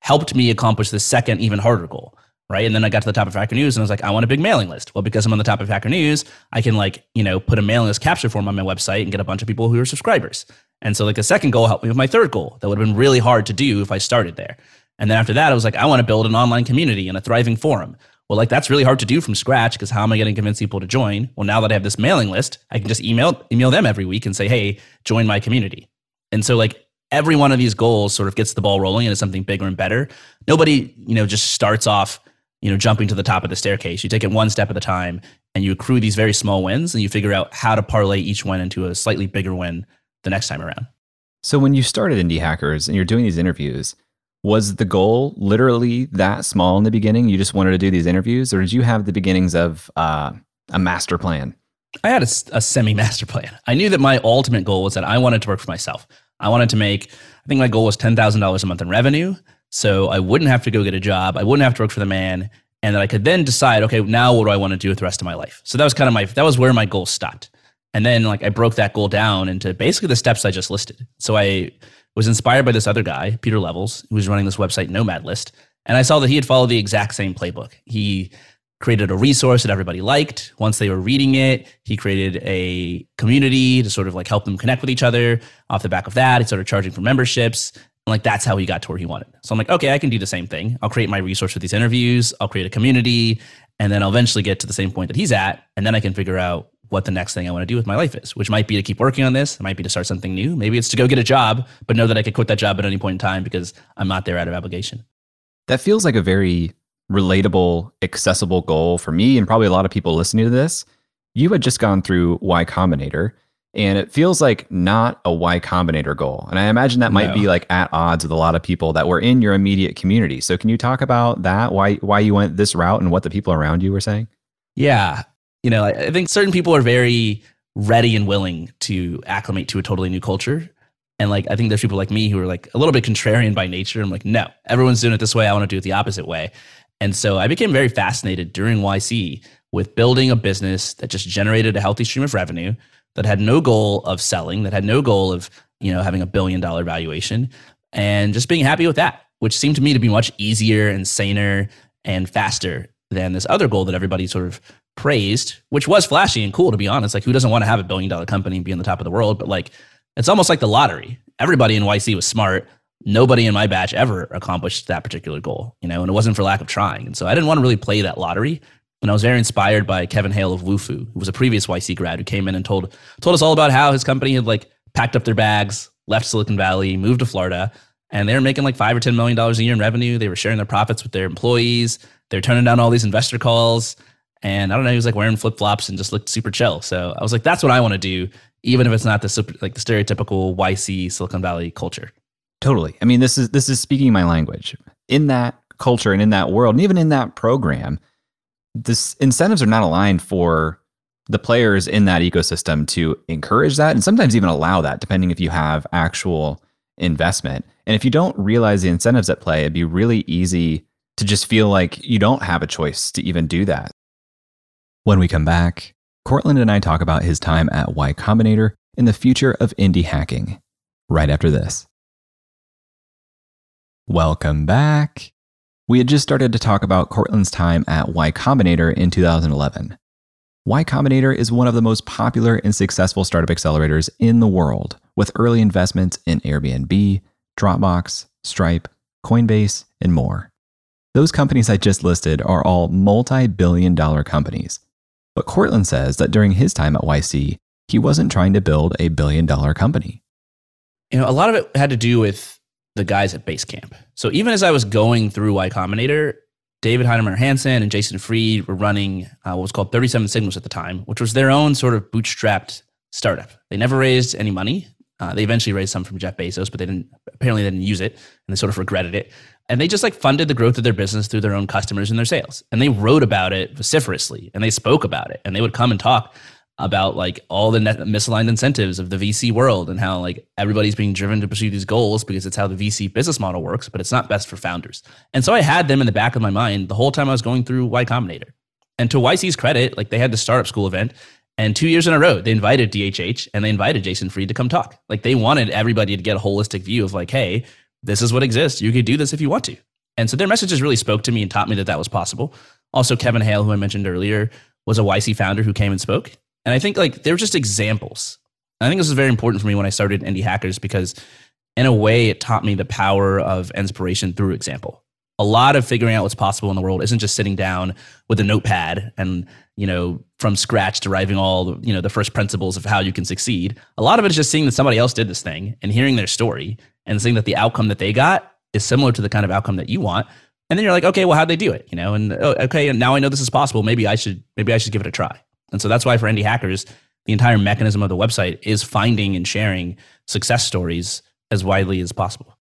Speaker 2: helped me accomplish the second, even harder goal, right? And then I got to the top of Hacker News and I was like, I want a big mailing list. Well, because I'm on the top of Hacker News, I can like, you know, put a mailing list capture form on my website and get a bunch of people who are subscribers. And so like the second goal helped me with my third goal. That would have been really hard to do if I started there. And then after that, I was like, I want to build an online community and a thriving forum. Well, like that's really hard to do from scratch because how am I going to convince people to join? Well, now that I have this mailing list, I can just email email them every week and say, "Hey, join my community." And so like every one of these goals sort of gets the ball rolling into something bigger and better. Nobody, you know, just starts off, you know, jumping to the top of the staircase. You take it one step at a time and you accrue these very small wins and you figure out how to parlay each win into a slightly bigger win the next time around.
Speaker 1: So when you started Indie Hackers and you're doing these interviews, was the goal literally that small in the beginning? You just wanted to do these interviews, or did you have the beginnings of uh, a master plan?
Speaker 2: I had a, a semi master plan. I knew that my ultimate goal was that I wanted to work for myself. I wanted to make, I think my goal was $10,000 a month in revenue. So I wouldn't have to go get a job. I wouldn't have to work for the man. And that I could then decide, okay, now what do I want to do with the rest of my life? So that was kind of my, that was where my goal stopped. And then like I broke that goal down into basically the steps I just listed. So I was inspired by this other guy, Pieter Levels, who was running this website Nomad List. And I saw that he had followed the exact same playbook. He created a resource that everybody liked. Once they were reading it, he created a community to sort of like help them connect with each other. Off the back of that, he started charging for memberships. And like that's how he got to where he wanted. So I'm like, okay, I can do the same thing. I'll create my resource with these interviews. I'll create a community, and then I'll eventually get to the same point that he's at. And then I can figure out what the next thing I want to do with my life is, which might be to keep working on this. It might be to start something new. Maybe it's to go get a job, but know that I could quit that job at any point in time because I'm not there out of obligation.
Speaker 1: That feels like a very relatable, accessible goal for me and probably a lot of people listening to this. You had just gone through Y Combinator, and it feels like not a Y Combinator goal. And I imagine that might no. be like at odds with a lot of people that were in your immediate community. So can you talk about that? Why why you went this route and what the people around you were saying?
Speaker 2: Yeah you know, I think certain people are very ready and willing to acclimate to a totally new culture. And like, I think there's people like me who are like a little bit contrarian by nature. I'm like, no, everyone's doing it this way. I want to do it the opposite way. And so I became very fascinated during YC with building a business that just generated a healthy stream of revenue that had no goal of selling, that had no goal of, you know, having a billion dollar valuation and just being happy with that, which seemed to me to be much easier and saner and faster than this other goal that everybody sort of praised, which was flashy and cool to be honest. Like, who doesn't want to have a billion dollar company and be on the top of the world? But like, it's almost like the lottery. Everybody in YC was smart. Nobody in my batch ever accomplished that particular goal, you know, and it wasn't for lack of trying. And so I didn't want to really play that lottery. And I was very inspired by Kevin Hale of Wufoo, who was a previous YC grad who came in and told told us all about how his company had like packed up their bags, left Silicon Valley, moved to Florida, and they were making like five or ten million dollars a year in revenue. They were sharing their profits with their employees. They're turning down all these investor calls. And I don't know, he was like wearing flip flops and just looked super chill. So I was like, that's what I want to do even if it's not the like the stereotypical YC Silicon Valley culture.
Speaker 1: Totally. I mean, this is this is speaking my language. In that culture and in that world, and even in that program, this incentives are not aligned for the players in that ecosystem to encourage that and sometimes even allow that, depending if you have actual investment. And if you don't realize the incentives at play, it'd be really easy to just feel like you don't have a choice to even do that. When we come back, Courtland and I talk about his time at Y Combinator and the future of indie hacking right after this. Welcome back. We had just started to talk about Courtland's time at Y Combinator in 2011. Y Combinator is one of the most popular and successful startup accelerators in the world, with early investments in Airbnb, Dropbox, Stripe, Coinbase, and more. Those companies I just listed are all multi billion dollar companies. But Courtland says that during his time at YC, he wasn't trying to build a billion dollar company.
Speaker 2: You know, a lot of it had to do with the guys at Basecamp. So even as I was going through Y Combinator, David Heinemeier Hansson and Jason Fried were running uh, what was called 37 Signals at the time, which was their own sort of bootstrapped startup. They never raised any money. Uh, they eventually raised some from Jeff Bezos, but they didn't apparently they didn't use it, and they sort of regretted it. And they just like funded the growth of their business through their own customers and their sales. And they wrote about it vociferously, and they spoke about it, and they would come and talk about like all the misaligned incentives of the VC world and how like everybody's being driven to pursue these goals because it's how the VC business model works, but it's not best for founders. And so I had them in the back of my mind the whole time I was going through Y Combinator. And to YC's credit, like they had the startup school event and two years in a row, they invited DHH and they invited Jason Fried to come talk. Like they wanted everybody to get a holistic view of like, hey, this is what exists. You could do this if you want to. And so their messages really spoke to me and taught me that that was possible. Also, Kevin Hale, who I mentioned earlier, was a YC founder who came and spoke. And I think like they're just examples. I think this is very important for me when I started Indie Hackers because in a way it taught me the power of inspiration through example. A lot of figuring out what's possible in the world isn't just sitting down with a notepad and, you know, from scratch deriving all, the, you know, the first principles of how you can succeed. A lot of it is just seeing that somebody else did this thing and hearing their story and seeing that the outcome that they got is similar to the kind of outcome that you want. And then you're like, okay, well, how'd they do it? You know, and oh, okay, now I know this is possible. Maybe I should, maybe I should give it a try. And so that's why for indie hackers, the entire mechanism of the website is finding and sharing success stories as widely as possible.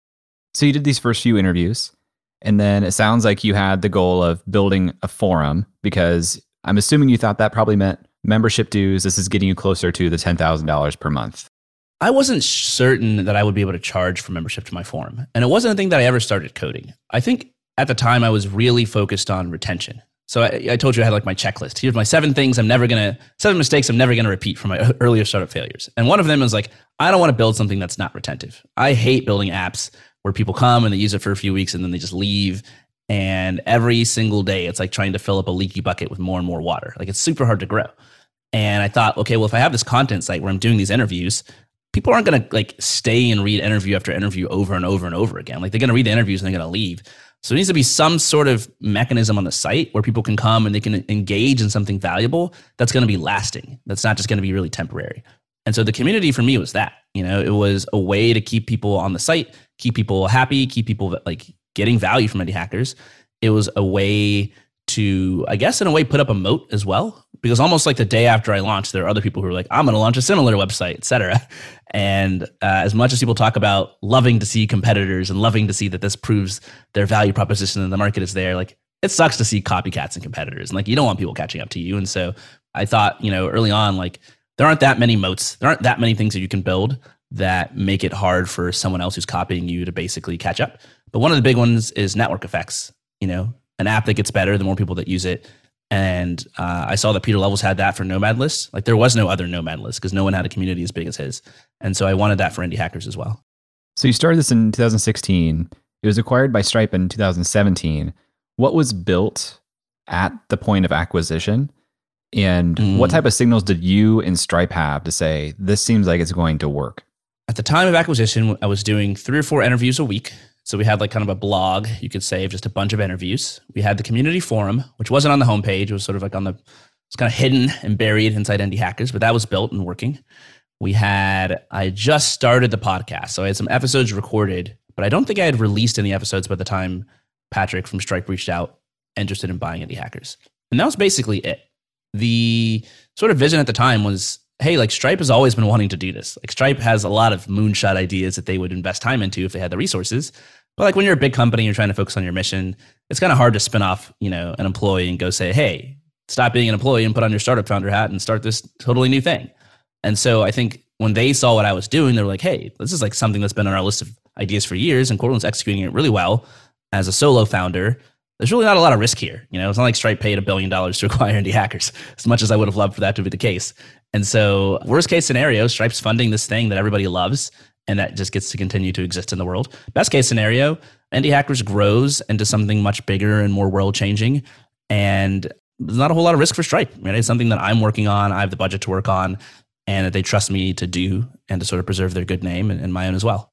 Speaker 1: So you did these first few interviews, and then it sounds like you had the goal of building a forum because I'm assuming you thought that probably meant membership dues. This is getting you closer to the $10,000 per month.
Speaker 2: I wasn't certain that I would be able to charge for membership to my forum. And it wasn't a thing that I ever started coding. I think at the time I was really focused on retention. So I, I, told you I had like my checklist. Here's my seven things I'm never gonna, seven mistakes I'm never gonna repeat from my earlier startup failures. And one of them is like, I don't want to build something that's not retentive. I hate building apps where people come and they use it for a few weeks and then they just leave. And every single day, it's like trying to fill up a leaky bucket with more and more water. Like it's super hard to grow. And I thought, okay, well, if I have this content site where I'm doing these interviews, people aren't going to like stay and read interview after interview over and over and over again. Like they're going to read the interviews and they're going to leave. So there needs to be some sort of mechanism on the site where people can come and they can engage in something valuable that's going to be lasting. That's not just going to be really temporary. And so the community for me was that, you know, it was a way to keep people on the site, keep people happy, keep people like getting value from indie hackers. It was a way to, I guess, in a way, put up a moat as well. Because almost like the day after I launched, there are other people who are like, I'm going to launch a similar website, et cetera. And uh, as much as people talk about loving to see competitors and loving to see that this proves their value proposition and the market is there, like it sucks to see copycats and competitors. And like you don't want people catching up to you. And so I thought, you know, early on, like there aren't that many moats, there aren't that many things that you can build that make it hard for someone else who's copying you to basically catch up. But one of the big ones is network effects. You know, an app that gets better the more people that use it. And uh, I saw that Pieter Levels had that for Nomad List. Like there was no other Nomad List because no one had a community as big as his. And so I wanted that for indie hackers as well.
Speaker 1: So you started this in 2016. It was acquired by Stripe in 2017. What was built at the point of acquisition? And mm. what type of signals did you and Stripe have to say this seems like it's going to work?
Speaker 2: At the time of acquisition, I was doing three or four interviews a week so we had like kind of a blog, you could say, of just a bunch of interviews. We had the community forum, which wasn't on the homepage. It was sort of like on the, it's kind of hidden and buried inside Indie Hackers, but that was built and working. We had, I just started the podcast. So I had some episodes recorded, but I don't think I had released any episodes by the time Patrick from Stripe reached out interested in buying Indie Hackers. And that was basically it. The sort of vision at the time was hey, like Stripe has always been wanting to do this. Like Stripe has a lot of moonshot ideas that they would invest time into if they had the resources. But like when you're a big company, you're trying to focus on your mission. It's kind of hard to spin off, you know, an employee and go say, hey, stop being an employee and put on your startup founder hat and start this totally new thing. And so I think when they saw what I was doing, they were like, hey, this is like something that's been on our list of ideas for years, and Courtland's executing it really well as a solo founder. There's really not a lot of risk here. You know, it's not like Stripe paid a billion dollars to acquire indie hackers, as much as I would have loved for that to be the case. And so, worst case scenario, Stripe's funding this thing that everybody loves and that just gets to continue to exist in the world. Best case scenario, Indie Hackers grows into something much bigger and more world changing. And there's not a whole lot of risk for Stripe. Right? It's something that I'm working on, I have the budget to work on, and that they trust me to do and to sort of preserve their good name and, and my own as well.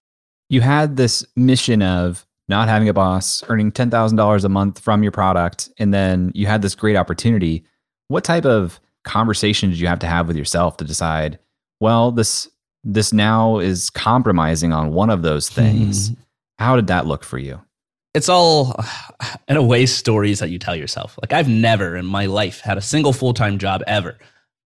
Speaker 1: You had this mission of not having a boss, earning $10,000 a month from your product, and then you had this great opportunity. What type of conversation did you have to have with yourself to decide, well, this this now is compromising on one of those things? Hmm. How did that look for you?
Speaker 2: It's all, in a way, stories that you tell yourself. Like, I've never in my life had a single full time job ever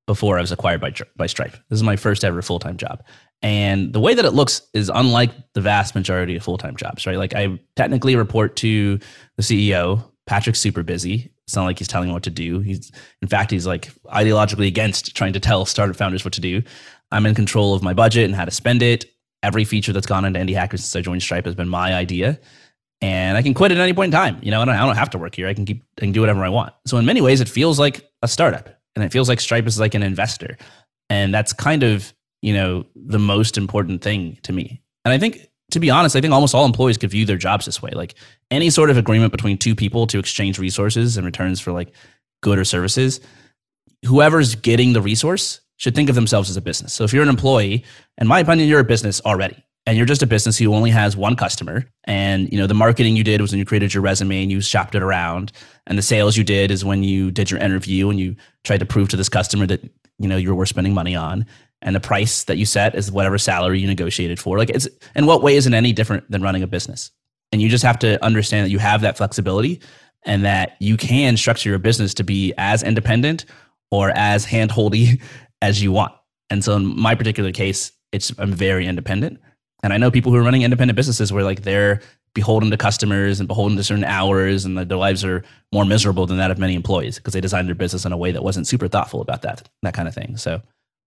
Speaker 2: before I was acquired by, by Stripe. This is my first ever full time job. And the way that it looks is unlike the vast majority of full time jobs, right? Like, I technically report to the CEO. Patrick's super busy. It's not like he's telling me what to do. He's, in fact, he's like ideologically against trying to tell startup founders what to do. I'm in control of my budget and how to spend it. Every feature that's gone into Indie Hackers since I joined Stripe has been my idea. And I can quit at any point in time. You know, I don't, I don't have to work here. I can keep, I can do whatever I want. So in many ways, it feels like a startup and it feels like Stripe is like an investor. And that's kind of, you know, the most important thing to me. And I think, to be honest, I think almost all employees could view their jobs this way. Like any sort of agreement between two people to exchange resources and returns for like good or services, whoever's getting the resource should think of themselves as a business. So if you're an employee, in my opinion, you're a business already. And you're just a business who only has one customer. And you know, the marketing you did was when you created your resume and you shopped it around. And the sales you did is when you did your interview and you tried to prove to this customer that, you know, you were spending money on. And the price that you set is whatever salary you negotiated for. Like it's in what way isn't any different than running a business? And you just have to understand that you have that flexibility and that you can structure your business to be as independent or as handholdy as you want. And so in my particular case, it's I'm very independent. And I know people who are running independent businesses where like they're beholden to customers and beholden to certain hours and their lives are more miserable than that of many employees because they designed their business in a way that wasn't super thoughtful about that, that kind of thing. So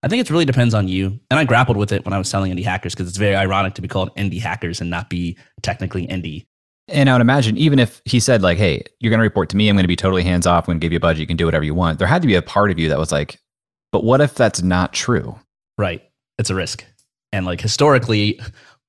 Speaker 2: I think it really depends on you. And I grappled with it when I was selling indie hackers because it's very ironic to be called indie hackers and not be technically indie.
Speaker 1: And I would imagine even if he said like, "Hey, you're going to report to me. I'm going to be totally hands off. I'm going to give you a budget. You can do whatever you want." There had to be a part of you that was like, but what if that's not true?
Speaker 2: Right. It's a risk. And like historically,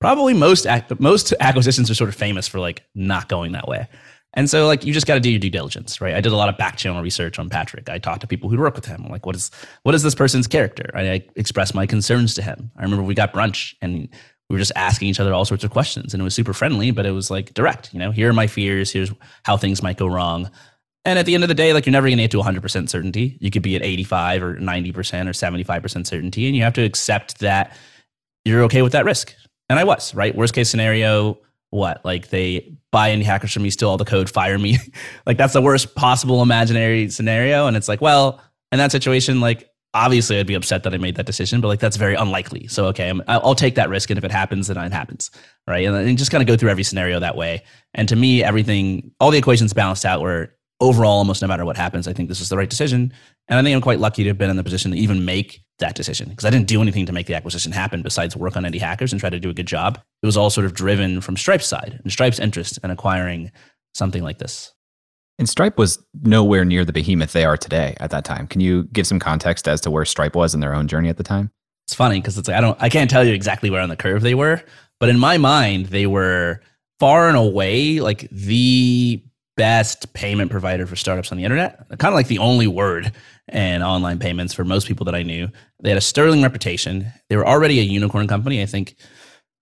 Speaker 2: probably most most acquisitions are sort of famous for like not going that way. And so like you just got to do your due diligence, right? I did a lot of back channel research on Patrick. I talked to people who work with him. I'm like, what is what is this person's character? I, I expressed my concerns to him. I remember we got brunch and we were just asking each other all sorts of questions and it was super friendly, but it was like direct, you know, here are my fears, here's how things might go wrong. And at the end of the day, like you're never going to get to 100% certainty. You could be at 85 or 90% or 75% certainty, and you have to accept that you're okay with that risk. And I was, right? Worst case scenario, what? Like they buy indie hackers from me, steal all the code, fire me. like that's the worst possible imaginary scenario. And it's like, well, in that situation, like obviously I'd be upset that I made that decision, but like that's very unlikely. So okay, i will take that risk, and if it happens, then it happens, right? And, and just kind of go through every scenario that way. And to me, everything, all the equations balanced out where overall, almost no matter what happens, I think this is the right decision. And I think I'm quite lucky to have been in the position to even make that decision because I didn't do anything to make the acquisition happen besides work on indie hackers and try to do a good job. It was all sort of driven from Stripe's side and Stripe's interest in acquiring something like this.
Speaker 1: And Stripe was nowhere near the behemoth they are today at that time. Can you give some context as to where Stripe was in their own journey at the time?
Speaker 2: It's funny because it's like I don't I can't tell you exactly where on the curve they were, but in my mind they were far and away like the best payment provider for startups on the internet. Kind of like the only word in online payments for most people that I knew. They had a sterling reputation. They were already a unicorn company. I think,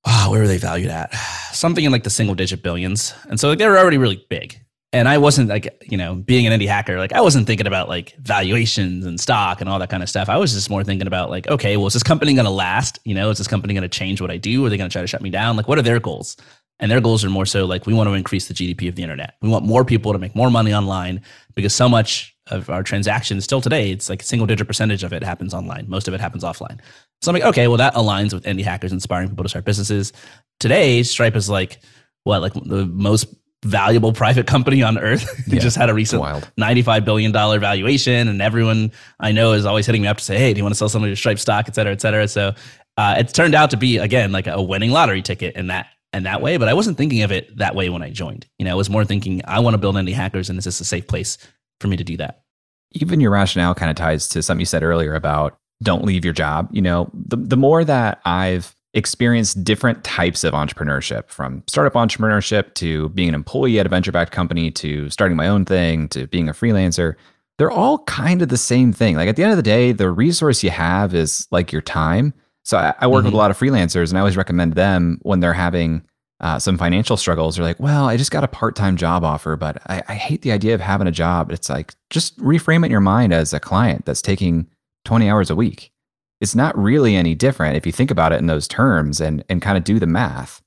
Speaker 2: oh, where were they valued at? Something in like the single digit billions. And so like, they were already really big. And I wasn't like, you know, being an indie hacker, like I wasn't thinking about like valuations and stock and all that kind of stuff. I was just more thinking about like, okay, well, is this company going to last? You know, is this company going to change what I do? Are they going to try to shut me down? Like, what are their goals? And their goals are more so like we want to increase the GDP of the internet. We want more people to make more money online because so much of our transactions still today, it's like a single digit percentage of it happens online. Most of it happens offline. So I'm like, okay, well, that aligns with indie hackers inspiring people to start businesses. Today, Stripe is like, what, like the most valuable private company on earth. Yeah, just had a recent wild. $95 billion valuation. And everyone I know is always hitting me up to say, hey, do you want to sell some of your Stripe stock, et cetera, et cetera. So uh, it's turned out to be, again, like a winning lottery ticket in that and that way. But I wasn't thinking of it that way when I joined. You know, I was more thinking, I want to build indie hackers and is this a safe place for me to do that?
Speaker 1: Even your rationale kind of ties to something you said earlier about don't leave your job. You know, the, the more that I've experienced different types of entrepreneurship from startup entrepreneurship to being an employee at a venture backed company to starting my own thing to being a freelancer, they're all kind of the same thing. Like at the end of the day, the resource you have is like your time. So I, I work mm-hmm. with a lot of freelancers and I always recommend them when they're having uh, some financial struggles. They're like, well, I just got a part time job offer, but I, I hate the idea of having a job. It's like, just reframe it in your mind as a client that's taking 20 hours a week. It's not really any different if you think about it in those terms and, and kind of do the math.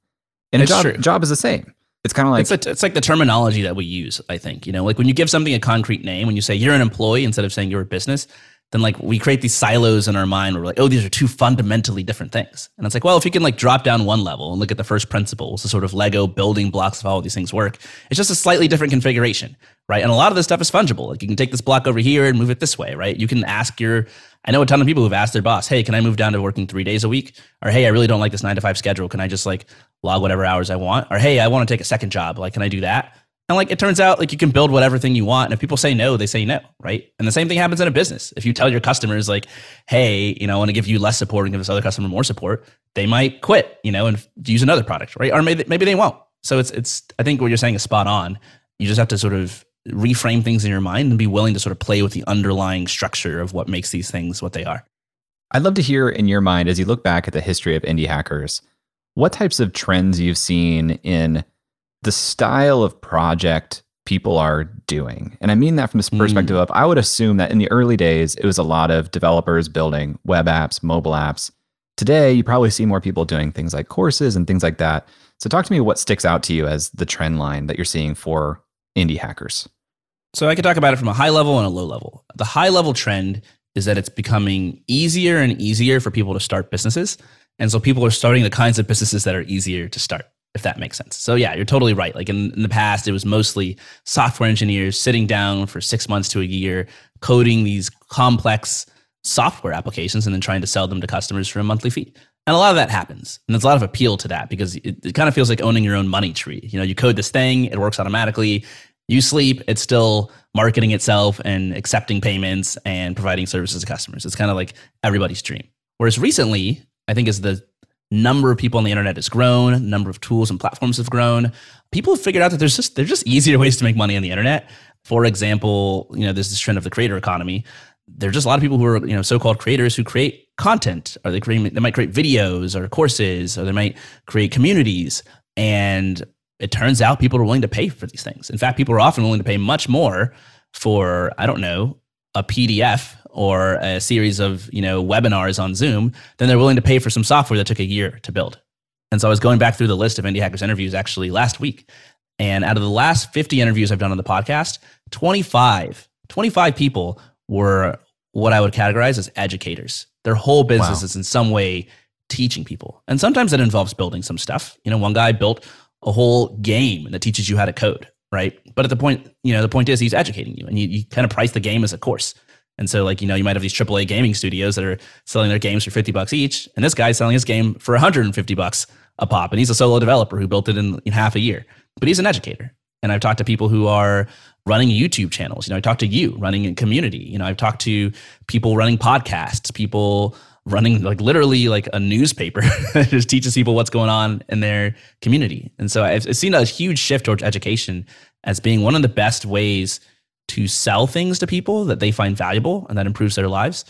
Speaker 1: And it's a job, true. job is the same. It's kind of like
Speaker 2: it's, a, it's like the terminology that we use. I think you know, like when you give something a concrete name, when you say you're an employee instead of saying you're a business, then like we create these silos in our mind where we're like, oh, these are two fundamentally different things. And it's like, well, if you can like drop down one level and look at the first principles, the sort of Lego building blocks of how all these things work, it's just a slightly different configuration, right? And a lot of this stuff is fungible. Like you can take this block over here and move it this way, right? You can ask your, I know a ton of people who've asked their boss, hey, can I move down to working three days a week? Or hey, I really don't like this nine to five schedule. Can I just like log whatever hours I want? Or hey, I want to take a second job. Like, can I do that? And like it turns out, like you can build whatever thing you want. And if people say no, they say no, right? And the same thing happens in a business. If you tell your customers like, hey, you know, I want to give you less support and give this other customer more support, they might quit, you know, and use another product, right? Or maybe maybe they won't. So it's it's I think what you're saying is spot on. You just have to sort of reframe things in your mind and be willing to sort of play with the underlying structure of what makes these things what they are.
Speaker 1: I'd love to hear in your mind as you look back at the history of indie hackers, what types of trends you've seen in the style of project people are doing. And I mean that from this perspective mm. of I would assume that in the early days, it was a lot of developers building web apps, mobile apps. Today, you probably see more people doing things like courses and things like that. So, talk to me what sticks out to you as the trend line that you're seeing for indie hackers.
Speaker 2: So, I could talk about it from a high level and a low level. The high level trend is that it's becoming easier and easier for people to start businesses. And so, people are starting the kinds of businesses that are easier to start if that makes sense. So yeah, you're totally right. Like in, in, the past, it was mostly software engineers sitting down for six months to a year, coding these complex software applications and then trying to sell them to customers for a monthly fee. And a lot of that happens. And there's a lot of appeal to that because it, it kind of feels like owning your own money tree. You know, you code this thing, it works automatically. You sleep, it's still marketing itself and accepting payments and providing services to customers. It's kind of like everybody's dream. Whereas recently, I think as the number of people on the internet has grown, number of tools and platforms have grown. People have figured out that there's just there's just easier ways to make money on the internet. For example, you know, there's this trend of the creator economy. There's just a lot of people who are, you know, so-called creators who create content, or they create they might create videos or courses, or they might create communities. And it turns out people are willing to pay for these things. In fact, people are often willing to pay much more for, I don't know, a PDF or a series of you know webinars on Zoom, then they're willing to pay for some software that took a year to build. And so I was going back through the list of indie hackers interviews actually last week. And out of the last 50 interviews I've done on the podcast, 25, 25 people were what I would categorize as educators. Their whole business wow. is in some way teaching people. And sometimes that involves building some stuff. You know, one guy built a whole game that teaches you how to code, right? But at the point, you know, the point is he's educating you and you, you kind of price the game as a course. And so, like, you know, you might have these AAA gaming studios that are selling their games for 50 bucks each. And this guy's selling his game for 150 bucks a pop. And he's a solo developer who built it in, in half a year. But he's an educator. And I've talked to people who are running YouTube channels. You know, I talked to you running a community. You know, I've talked to people running podcasts, people running like literally like a newspaper that just teaches people what's going on in their community. And so I've, I've seen a huge shift towards education as being one of the best ways to sell things to people that they find valuable and that improves their lives.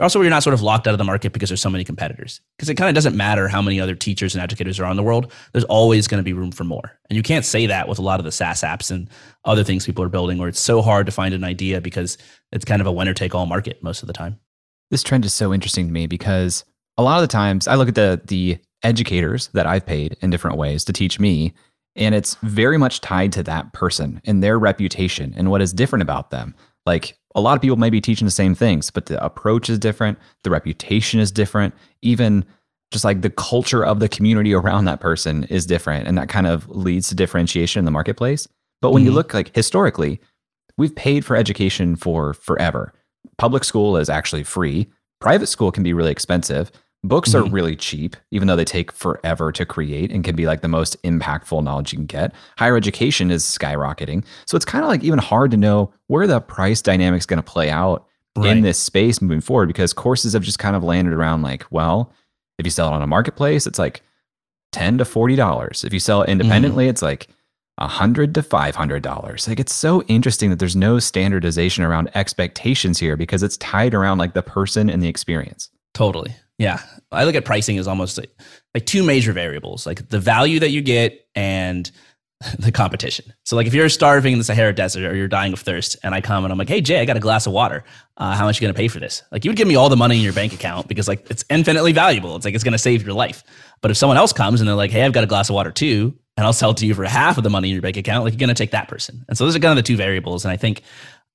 Speaker 2: Also, where you're not sort of locked out of the market because there's so many competitors. Because it kind of doesn't matter how many other teachers and educators are on the world. There's always going to be room for more. And you can't say that with a lot of the SaaS apps and other things people are building where it's so hard to find an idea because it's kind of a winner take all market most of the time.
Speaker 1: This trend is so interesting to me because a lot of the times I look at the the educators that I've paid in different ways to teach me and it's very much tied to that person and their reputation and what is different about them. Like a lot of people may be teaching the same things, but the approach is different, the reputation is different, even just like the culture of the community around that person is different. And that kind of leads to differentiation in the marketplace. But when mm-hmm. you look like historically, we've paid for education for forever. Public school is actually free. Private school can be really expensive. Books mm-hmm. are really cheap, even though they take forever to create and can be like the most impactful knowledge you can get. Higher education is skyrocketing. So it's kind of like even hard to know where the price dynamic is going to play out right. in this space moving forward because courses have just kind of landed around like, well, if you sell it on a marketplace, it's like 10 to $40. If you sell it independently, mm-hmm. it's like a hundred to five hundred dollars. Like it's so interesting that there's no standardization around expectations here because it's tied around like the person and the experience.
Speaker 2: Totally. Yeah. I look at pricing as almost like, like two major variables, like the value that you get and the competition. So like if you're starving in the Sahara Desert or you're dying of thirst and I come and I'm like, hey Jay, I got a glass of water. Uh, how much you gonna pay for this? Like you would give me all the money in your bank account because like it's infinitely valuable. It's like it's gonna save your life. But if someone else comes and they're like, hey, I've got a glass of water too, and I'll sell it to you for half of the money in your bank account, like you're gonna take that person. And so those are kind of the two variables. And I think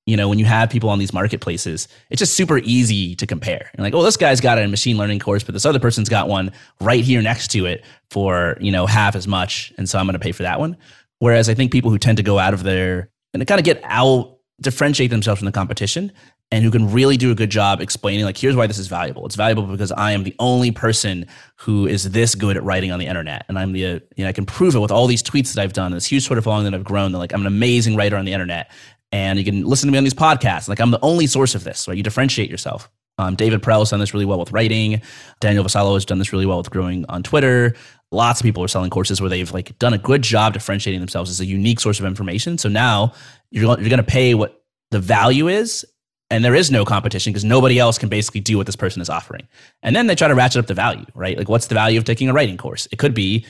Speaker 2: you know, when you have people on these marketplaces, it's just super easy to compare. And like, oh, this guy's got a machine learning course, but this other person's got one right here next to it for, you know, half as much. And so I'm going to pay for that one. Whereas I think people who tend to go out of there and kind of get out, differentiate themselves from the competition and who can really do a good job explaining, like, here's why this is valuable. It's valuable because I am the only person who is this good at writing on the internet. And I'm the, you know, I can prove it with all these tweets that I've done, this huge sort of following that I've grown. That like, I'm an amazing writer on the internet and you can listen to me on these podcasts. Like I'm the only source of this, right? You differentiate yourself. Um, David has done this really well with writing. Daniel Vassallo has done this really well with growing on Twitter. Lots of people are selling courses where they've like done a good job differentiating themselves as a unique source of information. So now you're you're going to pay what the value is, and there is no competition because nobody else can basically do what this person is offering. And then they try to ratchet up the value, right? Like, what's the value of taking a writing course? It could be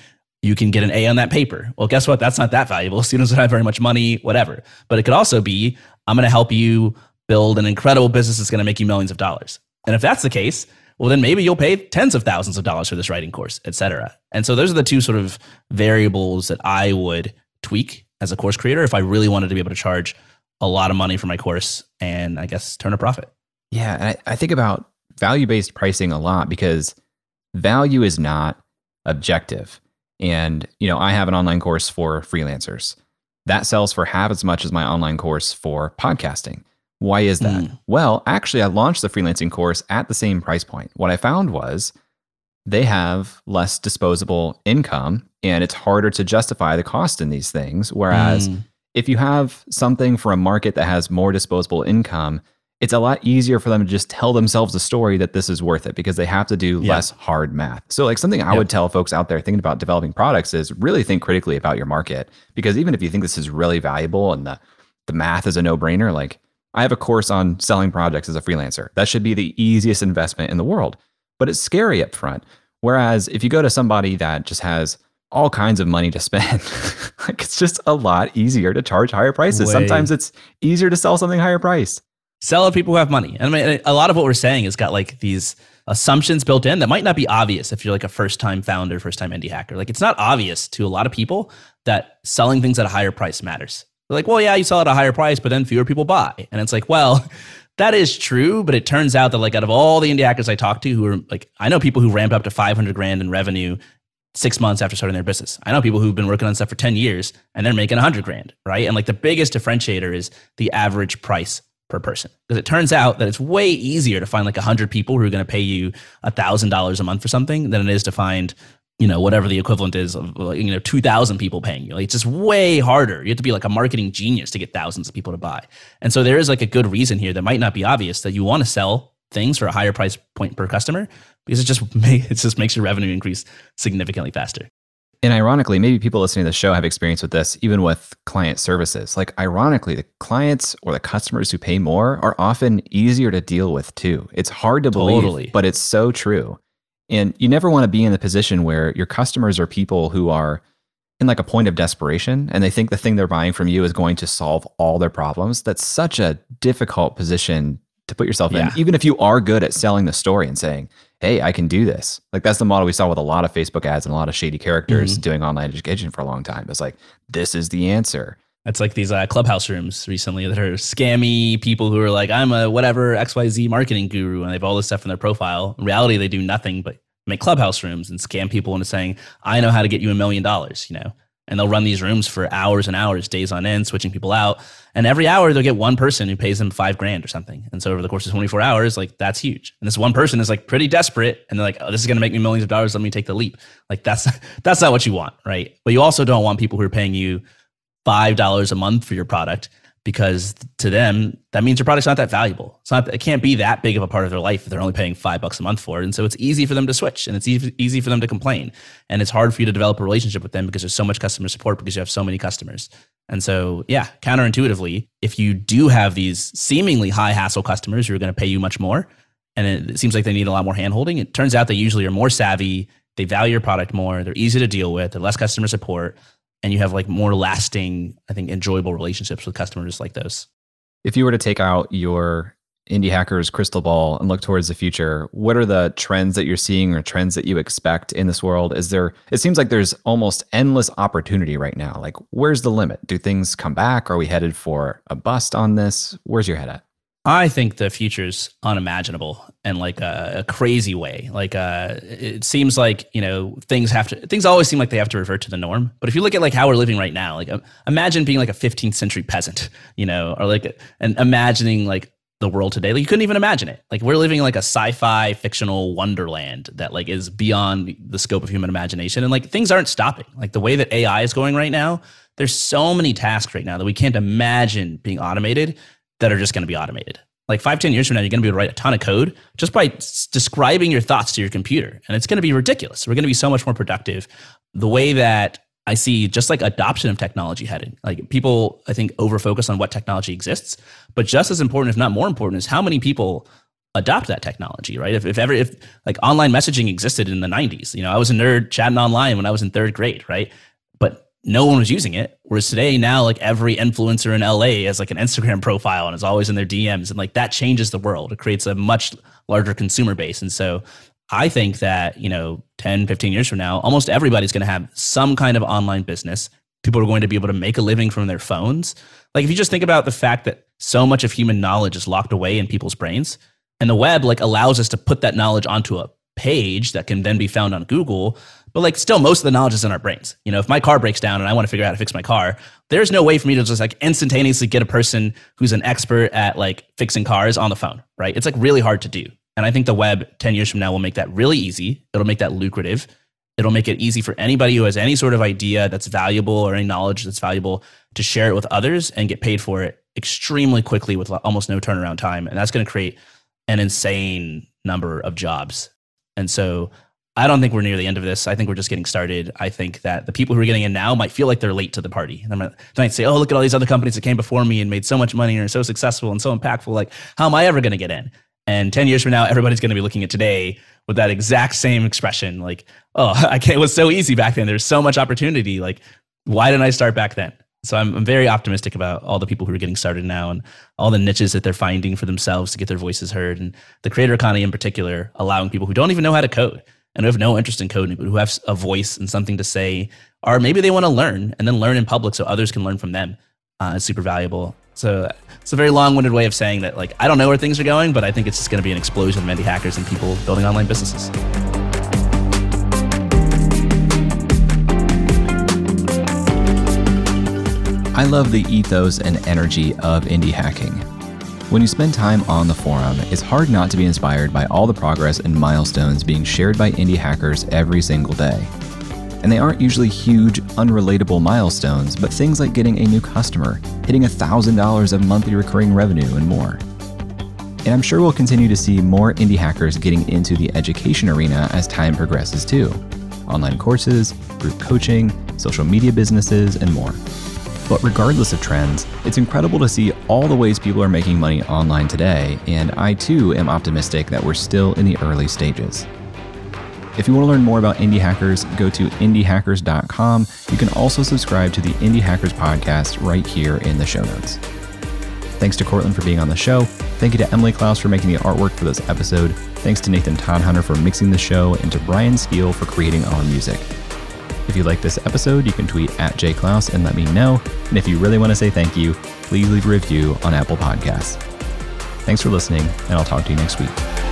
Speaker 2: you can get an A on that paper. Well, guess what? That's not that valuable. Students don't have very much money, whatever. But it could also be I'm going to help you build an incredible business that's going to make you millions of dollars. And if that's the case, well, then maybe you'll pay tens of thousands of dollars for this writing course, et cetera. And so those are the two sort of variables that I would tweak as a course creator if I really wanted to be able to charge a lot of money for my course and I guess turn a profit.
Speaker 1: Yeah. And I, I think about value based pricing a lot because value is not objective. And, you know, I have an online course for freelancers that sells for half as much as my online course for podcasting. Why is that? Mm. Well, actually, I launched the freelancing course at the same price point. What I found was they have less disposable income and it's harder to justify the cost in these things. Whereas mm. if you have something for a market that has more disposable income, it's a lot easier for them to just tell themselves a story that this is worth it because they have to do yeah. less hard math. So, like something I yep. would tell folks out there thinking about developing products is really think critically about your market because even if you think this is really valuable and the the math is a no brainer, like I have a course on selling projects as a freelancer. That should be the easiest investment in the world, but it's scary up front. Whereas if you go to somebody that just has all kinds of money to spend, like it's just a lot easier to charge higher prices. Way. Sometimes it's easier to sell something higher priced
Speaker 2: sell to people who have money. And I mean, a lot of what we're saying has got like these assumptions built in that might not be obvious if you're like a first time founder, first time indie hacker. Like it's not obvious to a lot of people that selling things at a higher price matters. They're like, well, yeah, you sell at a higher price, but then fewer people buy. And it's like, well, that is true, but it turns out that like out of all the indie hackers I talk to who are like, I know people who ramp up to 500 grand in revenue six months after starting their business. I know people who've been working on stuff for 10 years and they're making 100 grand, right? And like the biggest differentiator is the average price per person. Because it turns out that it's way easier to find like 100 people who are going to pay you $1000 a month for something than it is to find you know whatever the equivalent is of you know 2000 people paying you. Like it's just way harder. You have to be like a marketing genius to get thousands of people to buy. And so there is like a good reason here that might not be obvious that you want to sell things for a higher price point per customer because it just it just makes your revenue increase significantly faster
Speaker 1: and ironically, maybe people listening to the show have experience with this, even with client services. Like, ironically, the clients or the customers who pay more are often easier to deal with too. It's hard to believe, totally. but it's so true. And you never want to be in the position where your customers are people who are in like a point of desperation and they think the thing they're buying from you is going to solve all their problems. That's such a difficult position to put yourself yeah. in, even if you are good at selling the story and saying, hey, I can do this. Like that's the model we saw with a lot of Facebook ads and a lot of shady characters mm-hmm. doing online education for a long time. It's like, this is the answer.
Speaker 2: It's like these uh, clubhouse rooms recently that are scammy people who are like, I'm a whatever XYZ marketing guru, and they have all this stuff in their profile. In reality, they do nothing but make clubhouse rooms and scam people into saying, I know how to get you a million dollars, you know? And they'll run these rooms for hours and hours, days on end, switching people out. And every hour they'll get one person who pays them five grand or something. And so over the course of 24 hours, like that's huge. And this one person is like pretty desperate and they're like, oh, this is gonna make me millions of dollars. Let me take the leap. Like that's that's not what you want, right? But you also don't want people who are paying you five dollars a month for your product because to them that means your product's not that valuable. It's not it can't be that big of a part of their life if they're only paying five bucks a month for it. And so it's easy for them to switch and it's easy, easy for them to complain. And it's hard for you to develop a relationship with them because there's so much customer support because you have so many customers. And so yeah, counterintuitively, if you do have these seemingly high hassle customers who are going to pay you much more, and it seems like they need a lot more handholding, it turns out they usually are more savvy, they value your product more, they're easy to deal with, they're less customer support and you have like more lasting, I think, enjoyable relationships with customers like those.
Speaker 1: If you were to take out your indie hackers crystal ball and look towards the future, what are the trends that you're seeing or trends that you expect in this world? Is there it seems like there's almost endless opportunity right now. Like where's the limit? Do things come back? Are we headed for a bust on this? Where's your head at?
Speaker 2: I think the future's unimaginable and like a, a crazy way. Like uh, it seems like you know things have to things always seem like they have to revert to the norm. But if you look at like how we're living right now, like imagine being like a 15th century peasant, you know, or like and imagining like the world today. Like you couldn't even imagine it. Like we're living in like a sci-fi fictional wonderland that like is beyond the scope of human imagination. And like things aren't stopping. Like the way that AI is going right now, there's so many tasks right now that we can't imagine being automated that are just going to be automated. Like five, ten years from now, you're going to be able to write a ton of code just by s- describing your thoughts to your computer. And it's going to be ridiculous. We're going to be so much more productive. The way that I see just like adoption of technology heading. Like people, I think, over focus on what technology exists, but just as important, if not more important, is how many people adopt that technology, right? If, if ever, if like online messaging existed in the 90s, you know, I was a nerd chatting online when I was in third grade, right? No one was using it. Whereas today, now like every influencer in LA has like an Instagram profile and is always in their DMs. And like that changes the world. It creates a much larger consumer base. And so I think that, you know, 10, 15 years from now, almost everybody's going to have some kind of online business. People are going to be able to make a living from their phones. Like if you just think about the fact that so much of human knowledge is locked away in people's brains and the web like allows us to put that knowledge onto a page that can then be found on Google. But like still most of the knowledge is in our brains. You know, if my car breaks down and I want to figure out how to fix my car, there's no way for me to just like instantaneously get a person who's an expert at like fixing cars on the phone, right? It's like really hard to do. And I think the web 10 years from now will make that really easy. It'll make that lucrative. It'll make it easy for anybody who has any sort of idea that's valuable or any knowledge that's valuable to share it with others and get paid for it extremely quickly with almost no turnaround time. And that's going to create an insane number of jobs. And so I don't think we're near the end of this. I think we're just getting started. I think that the people who are getting in now might feel like they're late to the party. They might say, "Oh, look at all these other companies that came before me and made so much money and are so successful and so impactful. Like, how am I ever going to get in?" And ten years from now, everybody's going to be looking at today with that exact same expression, like, "Oh, I can't, it was so easy back then. There's so much opportunity. Like, why didn't I start back then?" So I'm, I'm very optimistic about all the people who are getting started now and all the niches that they're finding for themselves to get their voices heard, and the creator economy in particular, allowing people who don't even know how to code and who have no interest in coding, but who have a voice and something to say, or maybe they want to learn and then learn in public so others can learn from them. Uh, is super valuable. So it's a very long-winded way of saying that, like, I don't know where things are going, but I think it's just going to be an explosion of indie hackers and people building online businesses.
Speaker 1: I love the ethos and energy of indie hacking. When you spend time on the forum, it's hard not to be inspired by all the progress and milestones being shared by indie hackers every single day. And they aren't usually huge, unrelatable milestones, but things like getting a new customer, hitting $1,000 of monthly recurring revenue, and more. And I'm sure we'll continue to see more indie hackers getting into the education arena as time progresses too online courses, group coaching, social media businesses, and more. But regardless of trends, it's incredible to see all the ways people are making money online today, and I too am optimistic that we're still in the early stages. If you want to learn more about indie hackers, go to indiehackers.com. You can also subscribe to the Indie Hackers podcast right here in the show notes. Thanks to Courtland for being on the show. Thank you to Emily Clouse for making the artwork for this episode. Thanks to Nathan Todhunter for mixing the show, and to Brian Skeel for creating our music. If you like this episode, you can tweet at jayclouse and let me know. And if you really want to say thank you, please leave a review on Apple Podcasts. Thanks for listening, and I'll talk to you next week.